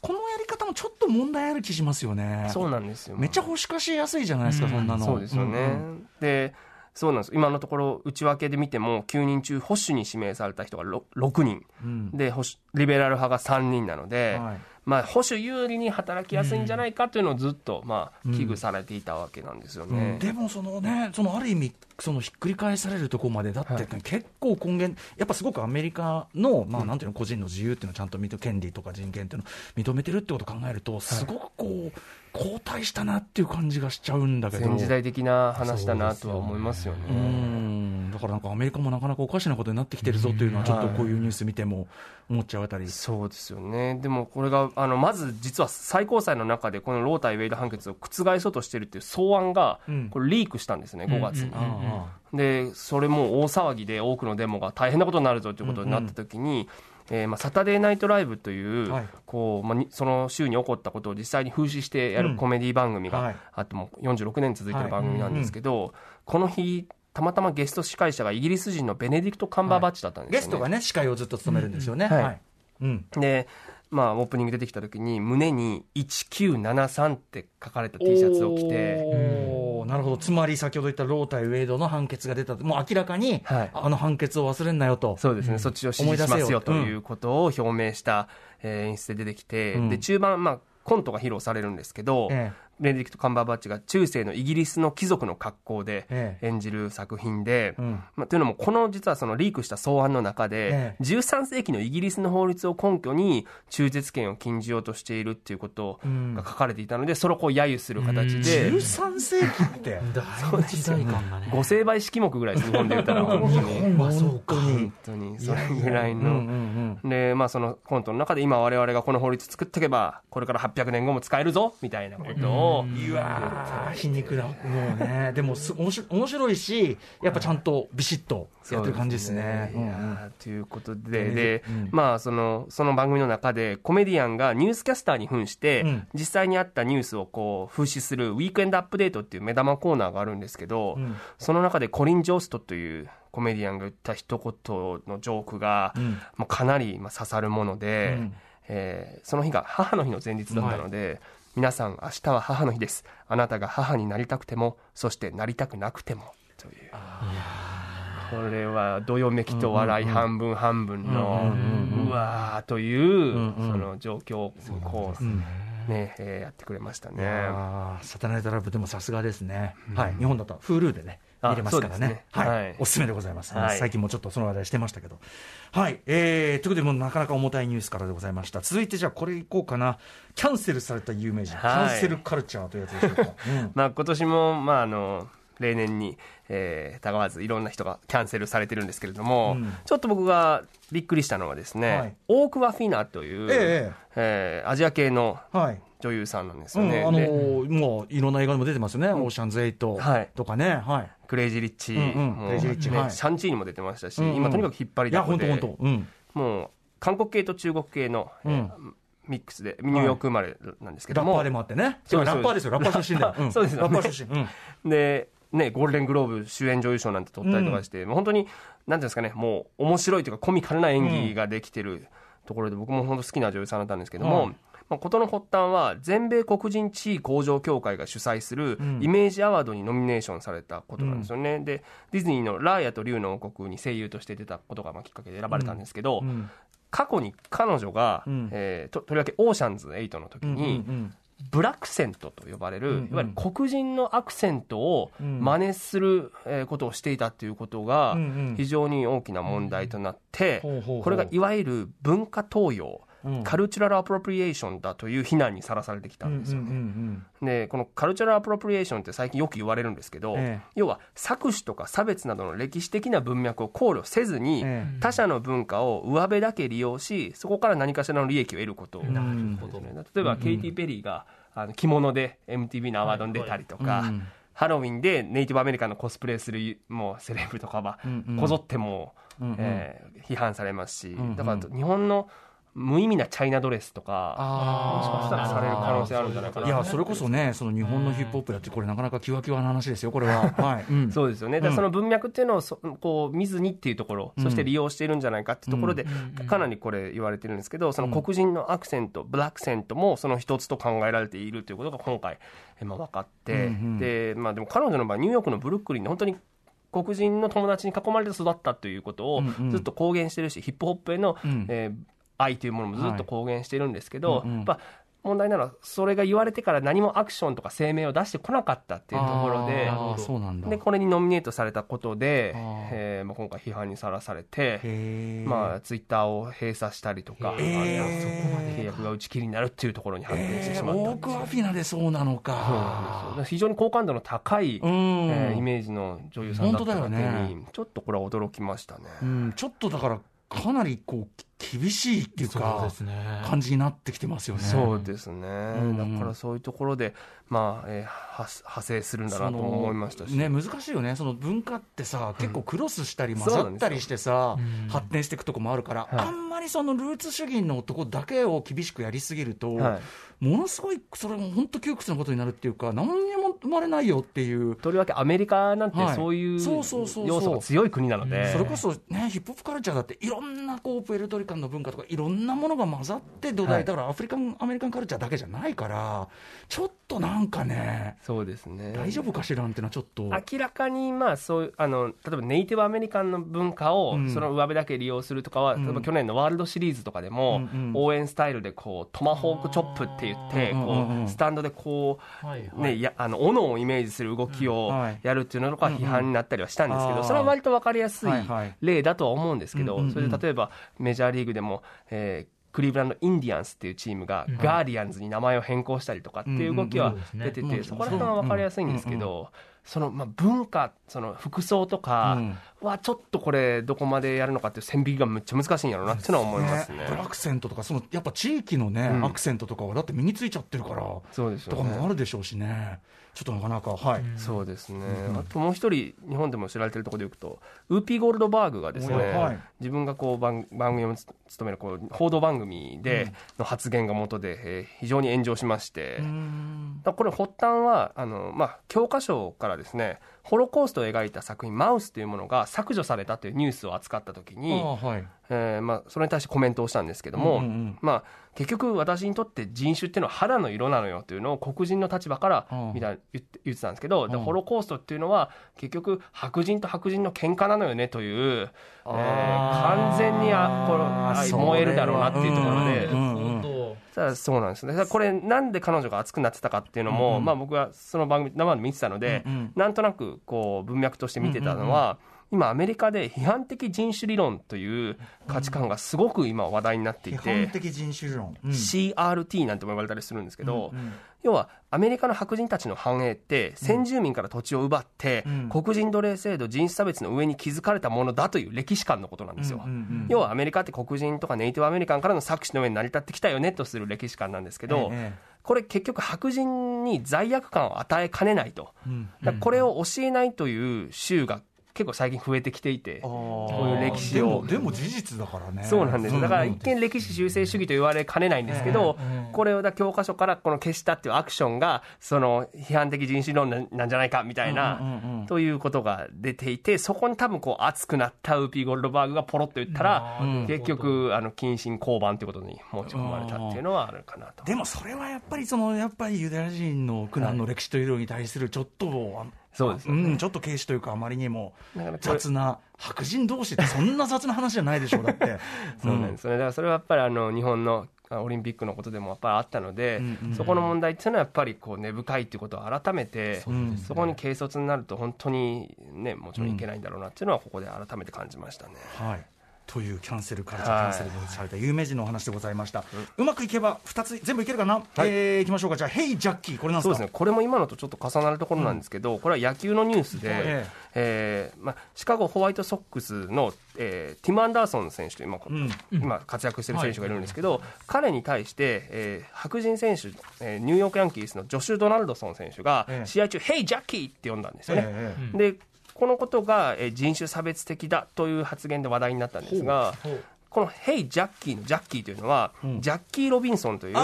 このやり方もちょっと問題ある気しますよね。そうなんですよ。めっちゃ保守化しやすいじゃないですか、うん。そんなの。そうですよね、んでそうなんです。今のところ内訳で見ても9人中保守に指名された人が 6, 6人。うん。で保守リベラル派が3人なので、はいまあ、保守有利に働きやすいんじゃないかというのをずっと、まあ、危惧されていたわけなんですよね。でもそのね、そのある意味、そのひっくり返されるところまで、だって、結構根源、やっぱすごくアメリカの、まあなんていうの、個人の自由っていうのをちゃんと認め権利とか人権っていうのを認めてるってことを考えると、すごくこう、後退したなっていう感じがしちゃうんだけど。前時代的な話だなとは思いますよね。うんだからなんかアメリカもなかなかおかしなことになってきてるぞっていうのは、ちょっとこういうニュース見ても思っちゃうあたり。そうですよね。でもこれが、あの、まず実は最高裁の中でこのロータイ・ウェイド判決を覆そうとしてるっていう草案がうん、これリークしたんですね、5月に。あで、それも大騒ぎで多くのデモが大変なことになるぞということになった時に、えーまあ、サタデーナイトライブという、はい。こうまあ、にその週に起こったことを実際に風刺してやうん。るコメディ番組はい。があっても46年続いてる番組なんですけど、この日たまたまゲスト司会者がイギリス人のベネディクト・カンバーバッチだったんですよね。ゲストがね、司会をずっと務めるんですよね。うん。はいはい。うん。で、まあ、オープニング出てきた時に胸に1973って書かれた T シャツを着て。なるほど、つまり先ほど言ったロー対ウェイドの判決が出た、もう明らかに、はい。あの判決を忘れんなよと。そうですね、そっちを支持しますよということを表明した、えー演出で出てきて、うん。で中盤、まあ、コントが披露されるんですけど、えベネディクト・カンバーバッチが中世のイギリスの貴族の格好でええ。演じる作品で、うん。まあ、というのもこの実はそのリークした草案の中で、ええ。13世紀のイギリスの法律を根拠に中絶権を禁じようとしているっていうことうん。が書かれていたのでそれをこう揶揄する形で。13世紀ってだいぶ時代感がね。五成倍式目ぐらいです日本で言ったら。本当にまあそうか。本当に。それぐらいの。うんうんうんでまあそのコントの中で今我々がこの法律作っておけばこれから800年後も使えるぞみたいなことをうわー。皮肉なもうね。でもす面白面白いしやっぱちゃんとビシッとやってる感じですね。ということねで、でうん。まあその、その番組の中で、コメディアンがニュースキャスターに扮して、うん。実際にあったニュースをこう、風刺するウィークエンドアップデートっていう目玉コーナーがあるんですけど、うん。その中でコリン・ジョーストというコメディアンが言った一言のジョークが、うん。もうかなりまあ刺さるもので、うん。えーその日が母の日の前日だったので、皆さん明日は母の日です。あなたが母になりたくても、そしてなりたくなくても。という。これはどよめきと笑い半分半分の、うわーという、その状況をこう、ね、えーやってくれましたね。サタナイトラブでもさすがですね、はい、日本だと Hulu でね、あ見れますからね。ね。はい。はい。おすすめでございます、はい。最近もちょっとその話題してましたけど、はい。えー、ということで、もうなかなか重たいニュースからでございました、続いてじゃあ、これいこうかな、キャンセルされた有名人、はい。キャンセルカルチャーというやつでしょうか。うん。まあ今年も、まああの、例年に、えー、たがわずいろんな人がキャンセルされてるんですけれども、うん。ちょっと僕がびっくりしたのはですね、はい。オークワフィナという、え。えーアジア系のはい女優さんなんですうんよね。あのもういろんな映画でも出てますよね、オーシャンズ8はいとかね、はい、クレイジー・リッチ、うんうん。もうクレイジーリッチ。ねはい。シャンチーにも出てましたし、うんうん。今とにかく引っ張りいや、だこで、本当本当、うん、もう韓国系と中国系の、ミックスで、ニューヨーク生まれなんですけども、ラッパーでもあってね、ラッパーですよ、ラッパー出身だ そうですよね。ラッパー出身、うん。で、ね、ゴールデングローブ主演女優賞なんて取ったりとかして、もう本当に、なんていうんですかね、もう面白いというか、コミカルな演技ができてるところで、僕も本当好きな女優さんだったんですけども、はいまあ、事の発端は、全米黒人地位向上協会が主催するん。イメージアワードにノミネーションされたことなんですよね。で、ディズニーのラーヤと竜の王国に声優として出たことがまあきっかけで選ばれたんですけど、うん。過去に彼女が、うん。えーととりわけオーシャンズ8の時うんに、うん blaccent と呼ばれる、うんうん。いわゆる黒人のアクセントをうん。真似するえーことをしていたということがうんうん。非常に大きな問題となってこれがいわゆる文化盗用うん cultural appropriation だという非難にさらされてきたんですよ。ね。でこの cultural appropriation って最近よく言われるんですけど、ええ。要は搾取とか差別などの歴史的な文脈を考慮せずに、え他者の文化を上辺だけ利用しそこから何かしらの利益を得ること。をなるほですね例えば、ケイティ・ペリーがあの着物で MTV のアワードに出たりとか、うん。ハロウィンでネイティブアメリカンのコスプレするもうセレブとかはこぞっても、うんうん。えー批判されますし、んうん。だから日本の無意味なチャイナドレスとかもしかしたらされる可能性あるんじゃないかな。いや、それこそね、その日本のヒップホップだって、これ、なかなかキワキワな話ですよ、これは。はい。うん。そうですよね、だからその文脈っていうのをそこう見ずにっていうところ、そして利用しているんじゃないかっていうところで、かなりこれ言われてるんですけど、その黒人のアクセント、ブラックセントもその一つと考えられているということが今回、えまあ、分かって、うんうん。でまあ、でも彼女の場合、ニューヨークのブルックリンで本当に黒人の友達に囲まれて育ったということをずっと公言してるし、ヒップホップへの、うん。えー愛というものもずっと公言してるんですけど、うんうん。やっぱ問題なのは、それが言われてから何もアクションとか声明を出してこなかったっていうところで。でこれにノミネートされたことでえーまあ、今回批判にさらされて、まあ、ツイッターを閉鎖したりとか、そこまで契約が打ち切りになるっていうところに発展してしまったオー。フィナでそうなのか。非常に好感度の高い、イメージの女優さんだっただけ本当だよに、ちょっとこれは驚きましたね。うん、ちょっとだから、かなりこう厳しいっていうそうかですね。感じになってきてますよね。そうですね、ん。だからそういうところで、まあえーは派生するんだなとも思いましたし、ね、難しいよね、その文化ってさ、結構クロスしたり混ざったりしてさ、うん発展していくとこもあるから、はい。あんまりそのルーツ主義のとこだけを厳しくやりすぎると、はい。ものすごい、それも本当窮屈なことになるっていうか、何にも生まれないよっていう。とりわけアメリカなんてはい。そういう要素が強い国なので、それこそね、ヒップホップカルチャーだって、いろんなこうプエルトリカンの文化とか、いろんなものが混ざって土台、はい。だからアフリカン、アメリカンカルチャーだけじゃないから、ちょっとななんかね、そうですね。大丈夫かしらんっていうのはちょっと。明らかにまあそういうあの例えばネイティブアメリカンの文化をうん。その上辺だけ利用するとかは、うん。例えば去年のワールドシリーズとかでも、うんうん。応援スタイルでこうトマホークチョップって言ってこうスタンドでこう、はいはい。ね、やあの斧をイメージする動きをやるっていうのが批判になったりはしたんですけど、それは割と分かりやすい例だとは思うんですけど、それで例えばメジャーリーグでも、えークリーブランド・インディアンスっていうチームがガーディアンズに名前を変更したりとかっていう動きは出てて、そこら辺は分かりやすいんですけど、そのまあ文化、その服装とかはちょっとこれ、どこまでやるのかっていう線引きがめっちゃ難しいんやろうなっていうのは思いますね。アクセントとか、そのやっぱ地域のね、うん。アクセントとかは、だって身についちゃってるから、そうですよとかもあね。るでしょうしね、ちょっとなかなか、はい。そうですね、あともう一人、日本でも知られてるところでいくと、ウーピー・ゴールドバーグがですね、はい。自分がこう番番組を務めるこう報道番組での発言が元で、えー非常に炎上しまして、うーん。これ発端はあの、まあ、教科書からですねホロコーストを描いた作品「マウス」というものが削除されたというニュースを扱った時に、はい。えーまあ、それに対してコメントをしたんですけども、うんうんうん。まあ、結局私にとって人種っていうのは肌の色なのよというのを黒人の立場からうんみたいな言って言ってたんですけど、でうん。ホロコーストっていうのは結局白人と白人の喧嘩なのよねという、えー完全にあこれは燃えるだろうなっていうところで。うんうんうんただそうなんですね。これなんで彼女が熱くなってたかっていうのも、うんうんまあ僕はその番組生で見てたので、うんうんなんとなくこう文脈として見てたのは、今アメリカで批判的人種理論という価値観がすごく今話題になってい批て、判的人種論、うん。CRT なんても呼ばれたりするんですけど、うんうん。要はアメリカの白人たちの繁栄って先住民から土地を奪って、うん黒人奴隷制度人種差別の上に築かれたものだという歴史観のことなんですよ、うんうんうん。要はアメリカって黒人とかネイティブアメリカンからの搾取の上に成り立ってきたよねとする歴史観なんです。けど、えこれ結局白人に罪悪感を与えかねないと、これを教えないという州が結構最近増えてきていて、こういう歴史でをもでも事実だからね。そうなんです。よだからうん一見歴史修正主義と言われかねないんですけど、これをだ教科書からこの消したっていうアクションがその批判的人種論なんじゃないかみたいな、ということが出ていてそこに多分こう熱くなったウーピー・ゴールドバーグがポロッと言ったら、うん。結局あの謹慎降板ということに持ち込まれたっていうのはあるかなと。でもそれはやっぱりそのやっぱりユダヤ人の苦難の歴史というのに対するちょっと、そうですよね。ん、ちょっと軽視というかあまりにも雑な白人同士ってそんな雑な話じゃないでしょうだって。そうなんですよね。だからそれはやっぱりあの日本のあオリンピックのことでもやっぱりあったので、うんうんそこの問題っていうのはやっぱりこう根深いっていうことを改めてそ,、んこに軽率になると本当にねもちろんいけないんだろうなっていうのはここで改めて感じましたね。はいというキャンセルカルチャー、キャンセルされた有名人のお話でございました、うまくいけば2つ全部いけるかな、えーいきましょうか。じゃあ「ヘイジャッキー」これなんですか？そうですね。これも今のとちょっっと重なるところなんですけど、これは野球のニュースで、ええ。ーまあ、シカゴホワイトソックスの、えーティム・アンダーソン選手という、まあん。今活躍している選手がいるんですけど、彼に対して、えー白人選手、えーニューヨークヤンキースのジョシュ・ドナルドソン選手がええ。試合中「ヘイジャッキー!」って呼んだんですよね。ええ。でこのことが、えー人種差別的だという発言で話題になったんですがこの「ヘイジャッキー」のジャッキーというのは、ジャッキー・ロビンソンという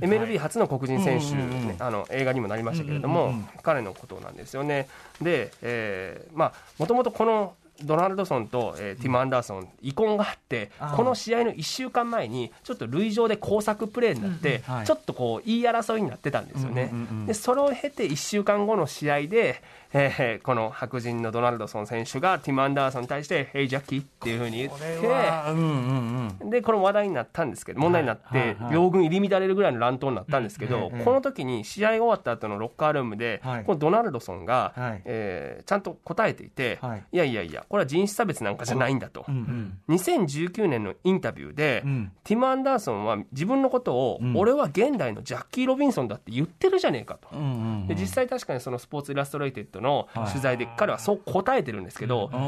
MLB 初の黒人選手、あの映画にもなりましたけれども、彼のことなんですよね。で、えーまあ、もともとこのドナルドソンと、えーティム・アンダーソン、遺恨があってこの試合の1週間前にちょっと塁上で工作プレーになって、ちょっとこう言い争いになってたんですよね。でそれを経て1週間後の試合で、えーこの白人のドナルドソン選手がティム・アンダーソンに対して「ヘイジャッキー」っていうふうに言こって。うんうんうん。でこの話題になったんですけど問題になって、はいはいはい。両軍入り乱れるぐらいの乱闘になったんですけど、うんうんこの時に試合が終わった後のロッカールームで、はい。このドナルドソンが、はい。えーちゃんと答えていて、はい。い、やいやいやこれは人種差別なんかじゃないんだと、うんうん。2019年のインタビューで、うん。ティム・アンダーソンは自分のことを、うん。俺は現代のジャッキー・ロビンソンだって言ってるじゃねえかと。うんうんで実際確かにそのスポーツイラストレイテッドのはい取材で彼はそう答えてるんですけど、そ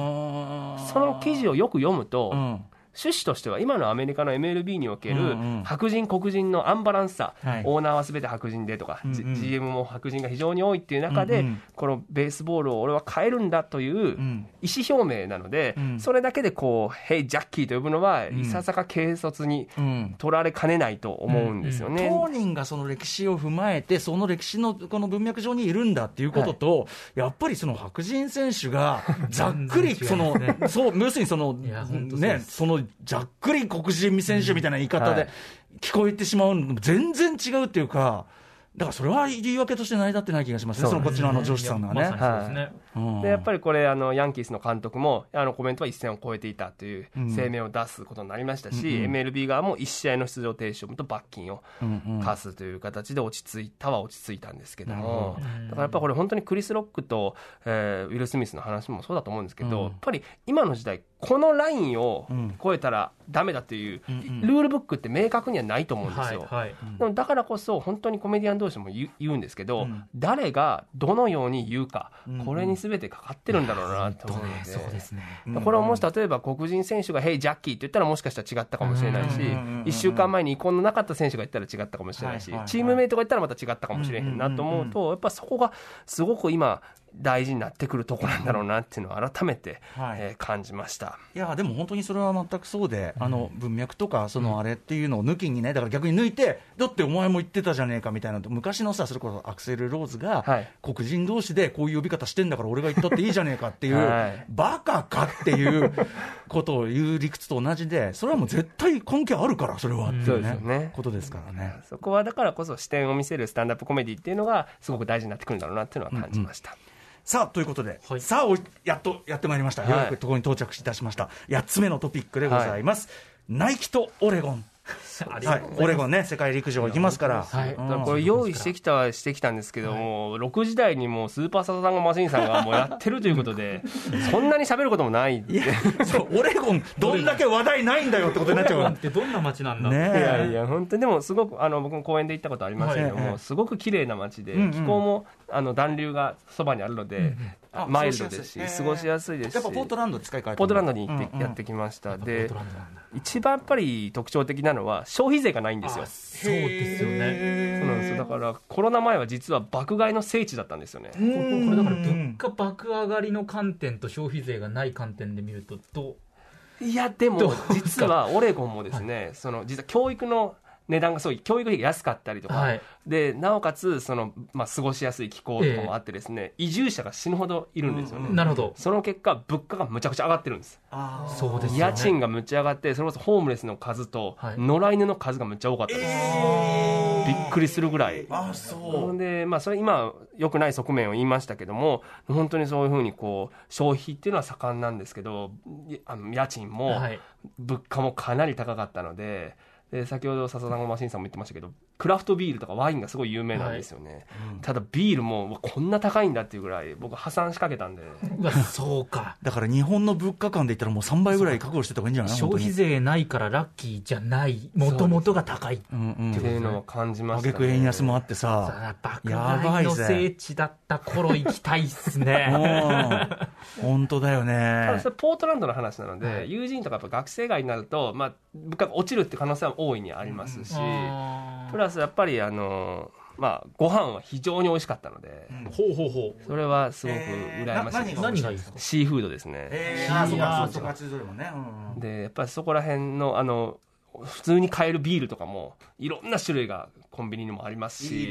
の記事をよく読むと、うん趣旨としては今のアメリカの MLB における白人黒人のアンバランスさ、はい。オーナーは全て白人でとか、うんうん。G- GM も白人が非常に多いっていう中で、うんうん。このベースボールを俺は変えるんだといううん。意思表明なので、うん。それだけでこう「ヘイジャッキー」と呼ぶのは、ん。いささか軽率にうん。取られかねないと思うんですよね。当人がその歴史を踏まえて、その歴史のこの文脈上にいるんだっていうことと、やっぱりその白人選手が、ざっくり、その、そう、要するにその、いや本当そうでね、すその、ざっくり黒人選手みたいな言い方ではい。聞こえてしまうの、全然違うっていうか、だからそれは言い訳として成り立ってない気がしますね、そのこっちのあの女子さんがね。でやっぱりこれあの、ヤンキースの監督もあのコメントは一線を越えていたという声明を出すことになりましたし、うんうん。MLB 側も1試合の出場停止と罰金をうんうん。課すという形で落ち着いたは落ち着いたんですけどもほ、だからやっぱこれ、本当にクリス・ロックと、えーウィル・スミスの話もそうだと思うんですけど、うんやっぱり今の時代、このラインをうん。超えたらダメだといううんうん。ルールブックって明確にはないと思うんですよ。はいはい。でもだからこそ本当にコメディアン同士も言うんですけど、うん。誰がどのように言うか、うんこれに全てかかってるんだろうなと思うので、そうですね。うんこれをもし例えば黒人選手が「ヘイジャッキー」って言ったらもしかしたら違ったかもしれないし、うんうんうんうん1週間前に遺恨のなかった選手が言ったら違ったかもしれないし、チームメイトが言ったらまた違ったかもしれへんなと思うと、やっぱそこがすごく今大事になってくるところなんだろうなっていうのを改めて、はい。えー感じました。いやでも本当にそれは全くそうで、あの文脈とか、そのあれっていうのを抜きにね、だから逆に抜いて、だってお前も言ってたじゃねえかみたいな、昔のさ、それこそアクセル・ローズが、はい。黒人同士でこういう呼び方してんだから、俺が言ったっていいじゃねえかっていう、はい。バカかっていう ことを言う理屈と同じで、それはもう絶対関係あるから、それはってそいううね。ことですからね。そこはだからこそ視点を見せるスタンダップコメディっていうのがすごく大事になってくるんだろうなっていうのは感じました。さあということで、はい。さあおやっとやってまいりました、はい。ようやくところに到着いたしました、8つ目のトピックでございます、ナイキとオレゴン、はい。オレゴンね、世界陸上行きますから、はい。これ用意してきたはしてきたんですけども、6時台にもうスーパーサザンゴマシンさんがもうやってるということで、そんなに喋ることもないいや、そうオレゴン、どんだけ話題ないんだよってことになっちゃうオレゴンかってどんな街なんだ、ら、ねいやいや、本当にでもすごく、あの僕も公園で行ったことありますけれども、はい。すごく綺麗な街で、気候もあの暖流がそばにあるので、あマイルドです。し、過ごしやすいですし、やっぱポートランドで使い換えてポートランドに行って、やってきました、で一番やっぱり特徴的なのは、消費税がないんですよ。あ。そうですよね。そうなんですよ。だからコロナ前は実は爆買いの聖地だったんですよね。これだから物価爆上がりの観点と消費税がない観点で見るとどう？いやでも実はオレゴンもですね、その実は教育の値段がすごい教育費が安かったりとか、はい。でなおかつその、まあ、過ごしやすい気候とかもあってですね、移住者が死ぬほどいるんですよね、うんなるほど。その結果物価がむちゃくちゃ上がってるんですあー。そうですよね。家賃がむっちゃ上がってそれこそホームレスの数とはい。野良犬の数がむっちゃ多かったです、びっくりするぐらい。あそほんで、まあ、それ今、良くない側面を言いましたけども、本当にそういうふうにこう消費っていうのは盛んなんですけど、いあの家賃もはい。物価もかなり高かったので、で先ほど笹団子マシンさんも言ってましたけど、クラフトビールとかワインがすごい有名なんですよね。ただ、ビールもこんな高いんだっていうぐらい、僕、破産しかけたんで、そうか。だから日本の物価感で言ったらもう3倍ぐらい覚悟してた方がいいんじゃない？消費税ないからラッキーじゃない。もともとが高い。本当にうんうん。っていうのを感じました、挙句円安もあってさ爆やば買いの聖地だった頃行きたいっすね。うん本当だよただねそれポートランドの話なので、はい。友人とかやっぱ学生街になると、まあ、物価が落ちるって可能性は大いにありますし、プラスやっぱりあの、まあ、ご飯は非常に美味しかったので、ほうほうほう。それはすごくえー羨ましいです、な何がいいですかシーフードですね、えー、あそうかそうか。そうかね。うん。でやっぱりそこら辺のあの普通に買えるビールとかもいろんな種類がコンビニにもありますし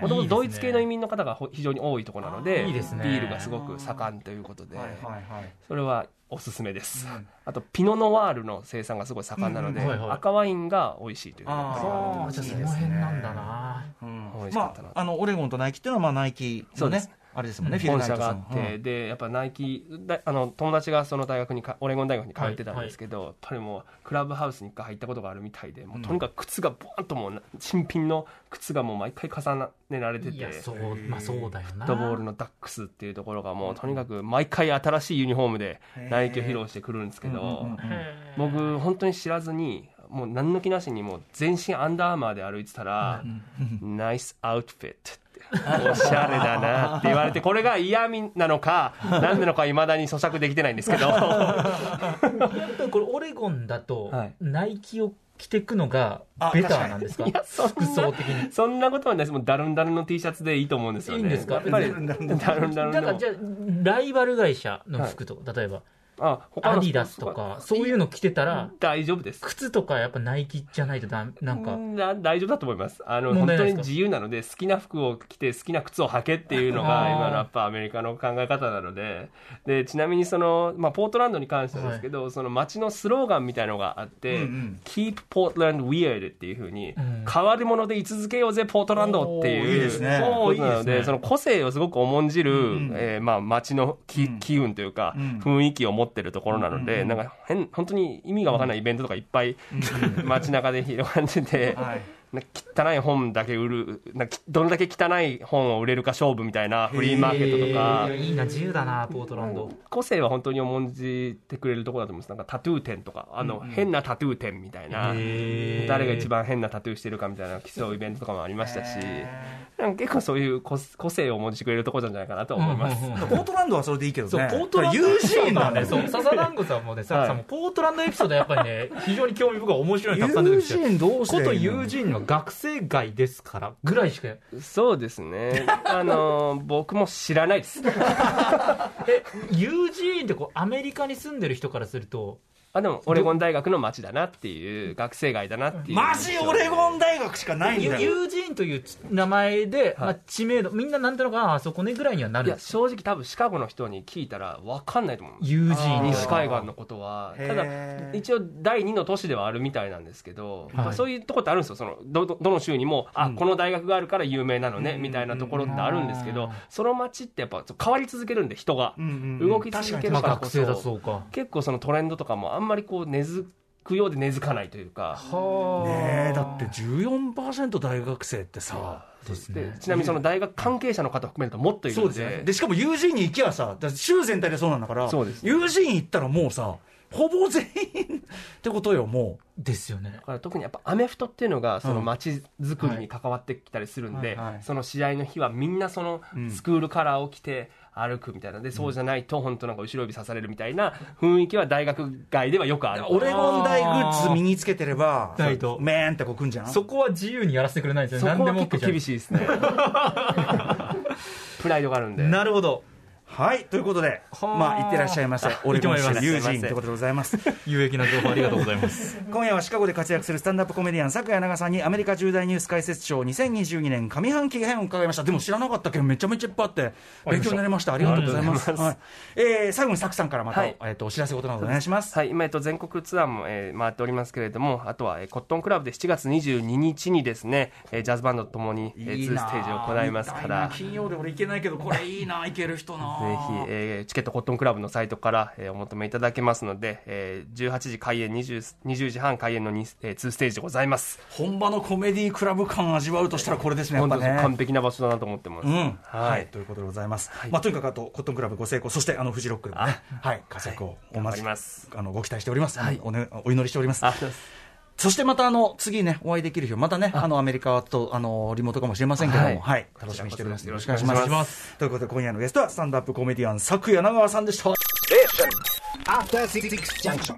もともとドイツ系の移民の方がほ非常に多いところなのでいいですね。ビールがすごく盛んということで、はいはいはい。それはおすすめです、あとピノ・ノワールの生産がすごい盛んなので、うん。はいはい。赤ワインが美味しいというああーじゃあその辺なんだな。うん。美味しかったなまあ、あのオレゴンとナイキっていうのはまあナイキのねあれですもんね、本社があって、でやっぱナイキだあの友達がその大学にかオレゴン大学に通ってたんですけど、やっぱりもうクラブハウスに一回入ったことがあるみたいでもうとにかく靴がボーンともう新品の靴がもう毎回重ねられてていやそうまあそうだよな。フットボールのダックスっていうところがもうとにかく毎回新しいユニフォームでナイキを披露してくるんですけど、僕本当に知らずにもう何の気なしにもう全身アンダーアーマーで歩いてたら「ナイスアウトフィット」おしゃれだなって言われてこれが嫌味なのか 何なのかいまだに咀嚼できてないんですけど。やっぱりこれオレゴンだとはい。ナイキを着てくのがあベターなんですか？いやそん服装的に。そんなことはないです。もうダルンダルンの T シャツでいいと思うんですよね。いいんですか？やっぱりダルンダルンダルンダルンの。だからじゃあライバル会社の服とか例えばあ他のアディダスとか、そういうの着てたら、大丈夫です。靴とかやっぱナイキじゃないとだなんか、な大丈夫だと思います。あの、本当に自由なので、好きな服を着て、好きな靴を履けっていうのが、今のやっぱアメリカの考え方なので、で、ちなみにその、まあ、ポートランドに関してですけど、その街のスローガンみたいのがあって、うんうん。Keep Portland Weird っていうふうに、ん。変わり者で居続けようぜ、ポートランドっていいいうですね。ことなので、いいですね。その個性をすごく重んじる、んえーまあ、街の気,、うん。気運というか、うん。雰囲気を持ってるところなので、うんなんか変、本当に意味がわからないイベントとかいっぱい 街中で広がってて、汚い本だけ売るどれだけ汚い本を売れるか勝負みたいなフリーマーケットとか。えーいいな、自由だな、ポートランド。個性は本当に重んじてくれるところだと思うんです。なんかタトゥー店とか。あの、変なタトゥー店みたいな。誰が一番変なタトゥーしてるかみたいな競うイベントとかもありましたし。なんか結構そういう個個性を重んじてくれるところなんじゃないかなと思います。うんうんうん。ポートランドはそれでいいけどね。そう、ポートランド友人だね。そう、笹団子さんもね、さはい。さんもポートランドエピソードやっぱりね、非常に興味深い、面白いのたくさん出て友きて。人どうしてこと友人の学生街ですからぐらいしかそうですね。あの僕も知らないです。え友人ってこうアメリカに住んでる人からするとあでもオレゴン大学の街だなっていう学生街だなっていうマジオレゴン大学しかないんだ。よ友人という名前で、はい。まあ、知名度みんななんとなくああそこねぐらいにはないる。んや正直多分シカゴの人に聞いたら分かんないと思う友人あー西海岸のことは。ただ一応第2の都市ではあるみたいなんですけど、はい。そういうとこってあるんですよ。そのどどどの州にもあ、この大学があるから有名なのね、みたいなところってあるんですけど、うん。その街ってやっぱ変わり続けるんで人が、うんうんうん。動き続けるまあからこそ。学生だとそうか。結構そのトレンドとかもあんまりこう根付くようで根付かないというか。はねえだって14%大学生ってさ。ですでねちなみにその大学関係者の方含めるともっといるそうのででね。でしかも友人に行きゃさだ州全体でそうなんだからそうです友人行ったらもうさほぼ全員ってことよもですよね。だから特にやっぱアメフトっていうのがその街づくりに関わってきたりするんで、その試合の日はみんなそのうん。スクールカラーを着て歩くみたいな。でそうじゃないと本当なんか後ろ指さされるみたいな雰囲気は大学外ではよくある。うオレゴン大グッズ身につけてればないと。メーンってこうくんじゃん？そこは自由にやらせてくれないですそよ何でもこは結構厳しいですね。プライドがあるんで。なるほどはいということではあ。まあ行ってらっしゃいませ。オレゴン友人ということでございます。有益な情報ありがとうございます。今夜はシカゴで活躍するスタンダップコメディアン昨夜長さんにアメリカ重大ニュース解説賞2022年上半期編を伺いました。でも知らなかったけどめちゃめちゃいっぱいあって勉強になりました。ありがとうございます。はい。えー最後にサクさんからまた、はいえっとお知らせことなどお願いします。はい、今、えっと、全国ツアーも、えー回っておりますけれども、あとは、えーコットンクラブで7月22日にですね、えージャズバンドとともに、えー、2ステージを行いますから、ぜ金曜で俺行けないけどこれいいな行ける人なひ、えーチケットコットンクラブのサイトから、えーお求めいただけますので、えー18時開演20、20時半開演の 2,、えー、2ステージでございます。本場のコメディクラブ感味わうとしたらこれですねやっぱね完璧な場所だなと思ってます。うんは、はいい。ということでございます、まあ、とにかくあとコットンクラブご成功そしてあのフジロックでもねはい活躍をお待ちります。あのご期待しております、はいおね、お祈りしておりますあ、そうですそしてまたあの次ねお会いできる日をまたねあ。のアメリカとあのリモートかもしれませんけども、ははい。い楽しみにしております。よろしくおお願いします。ということで今夜のゲストはスタンドアップコメディアン昨夜長川さんでした。After Six Junction.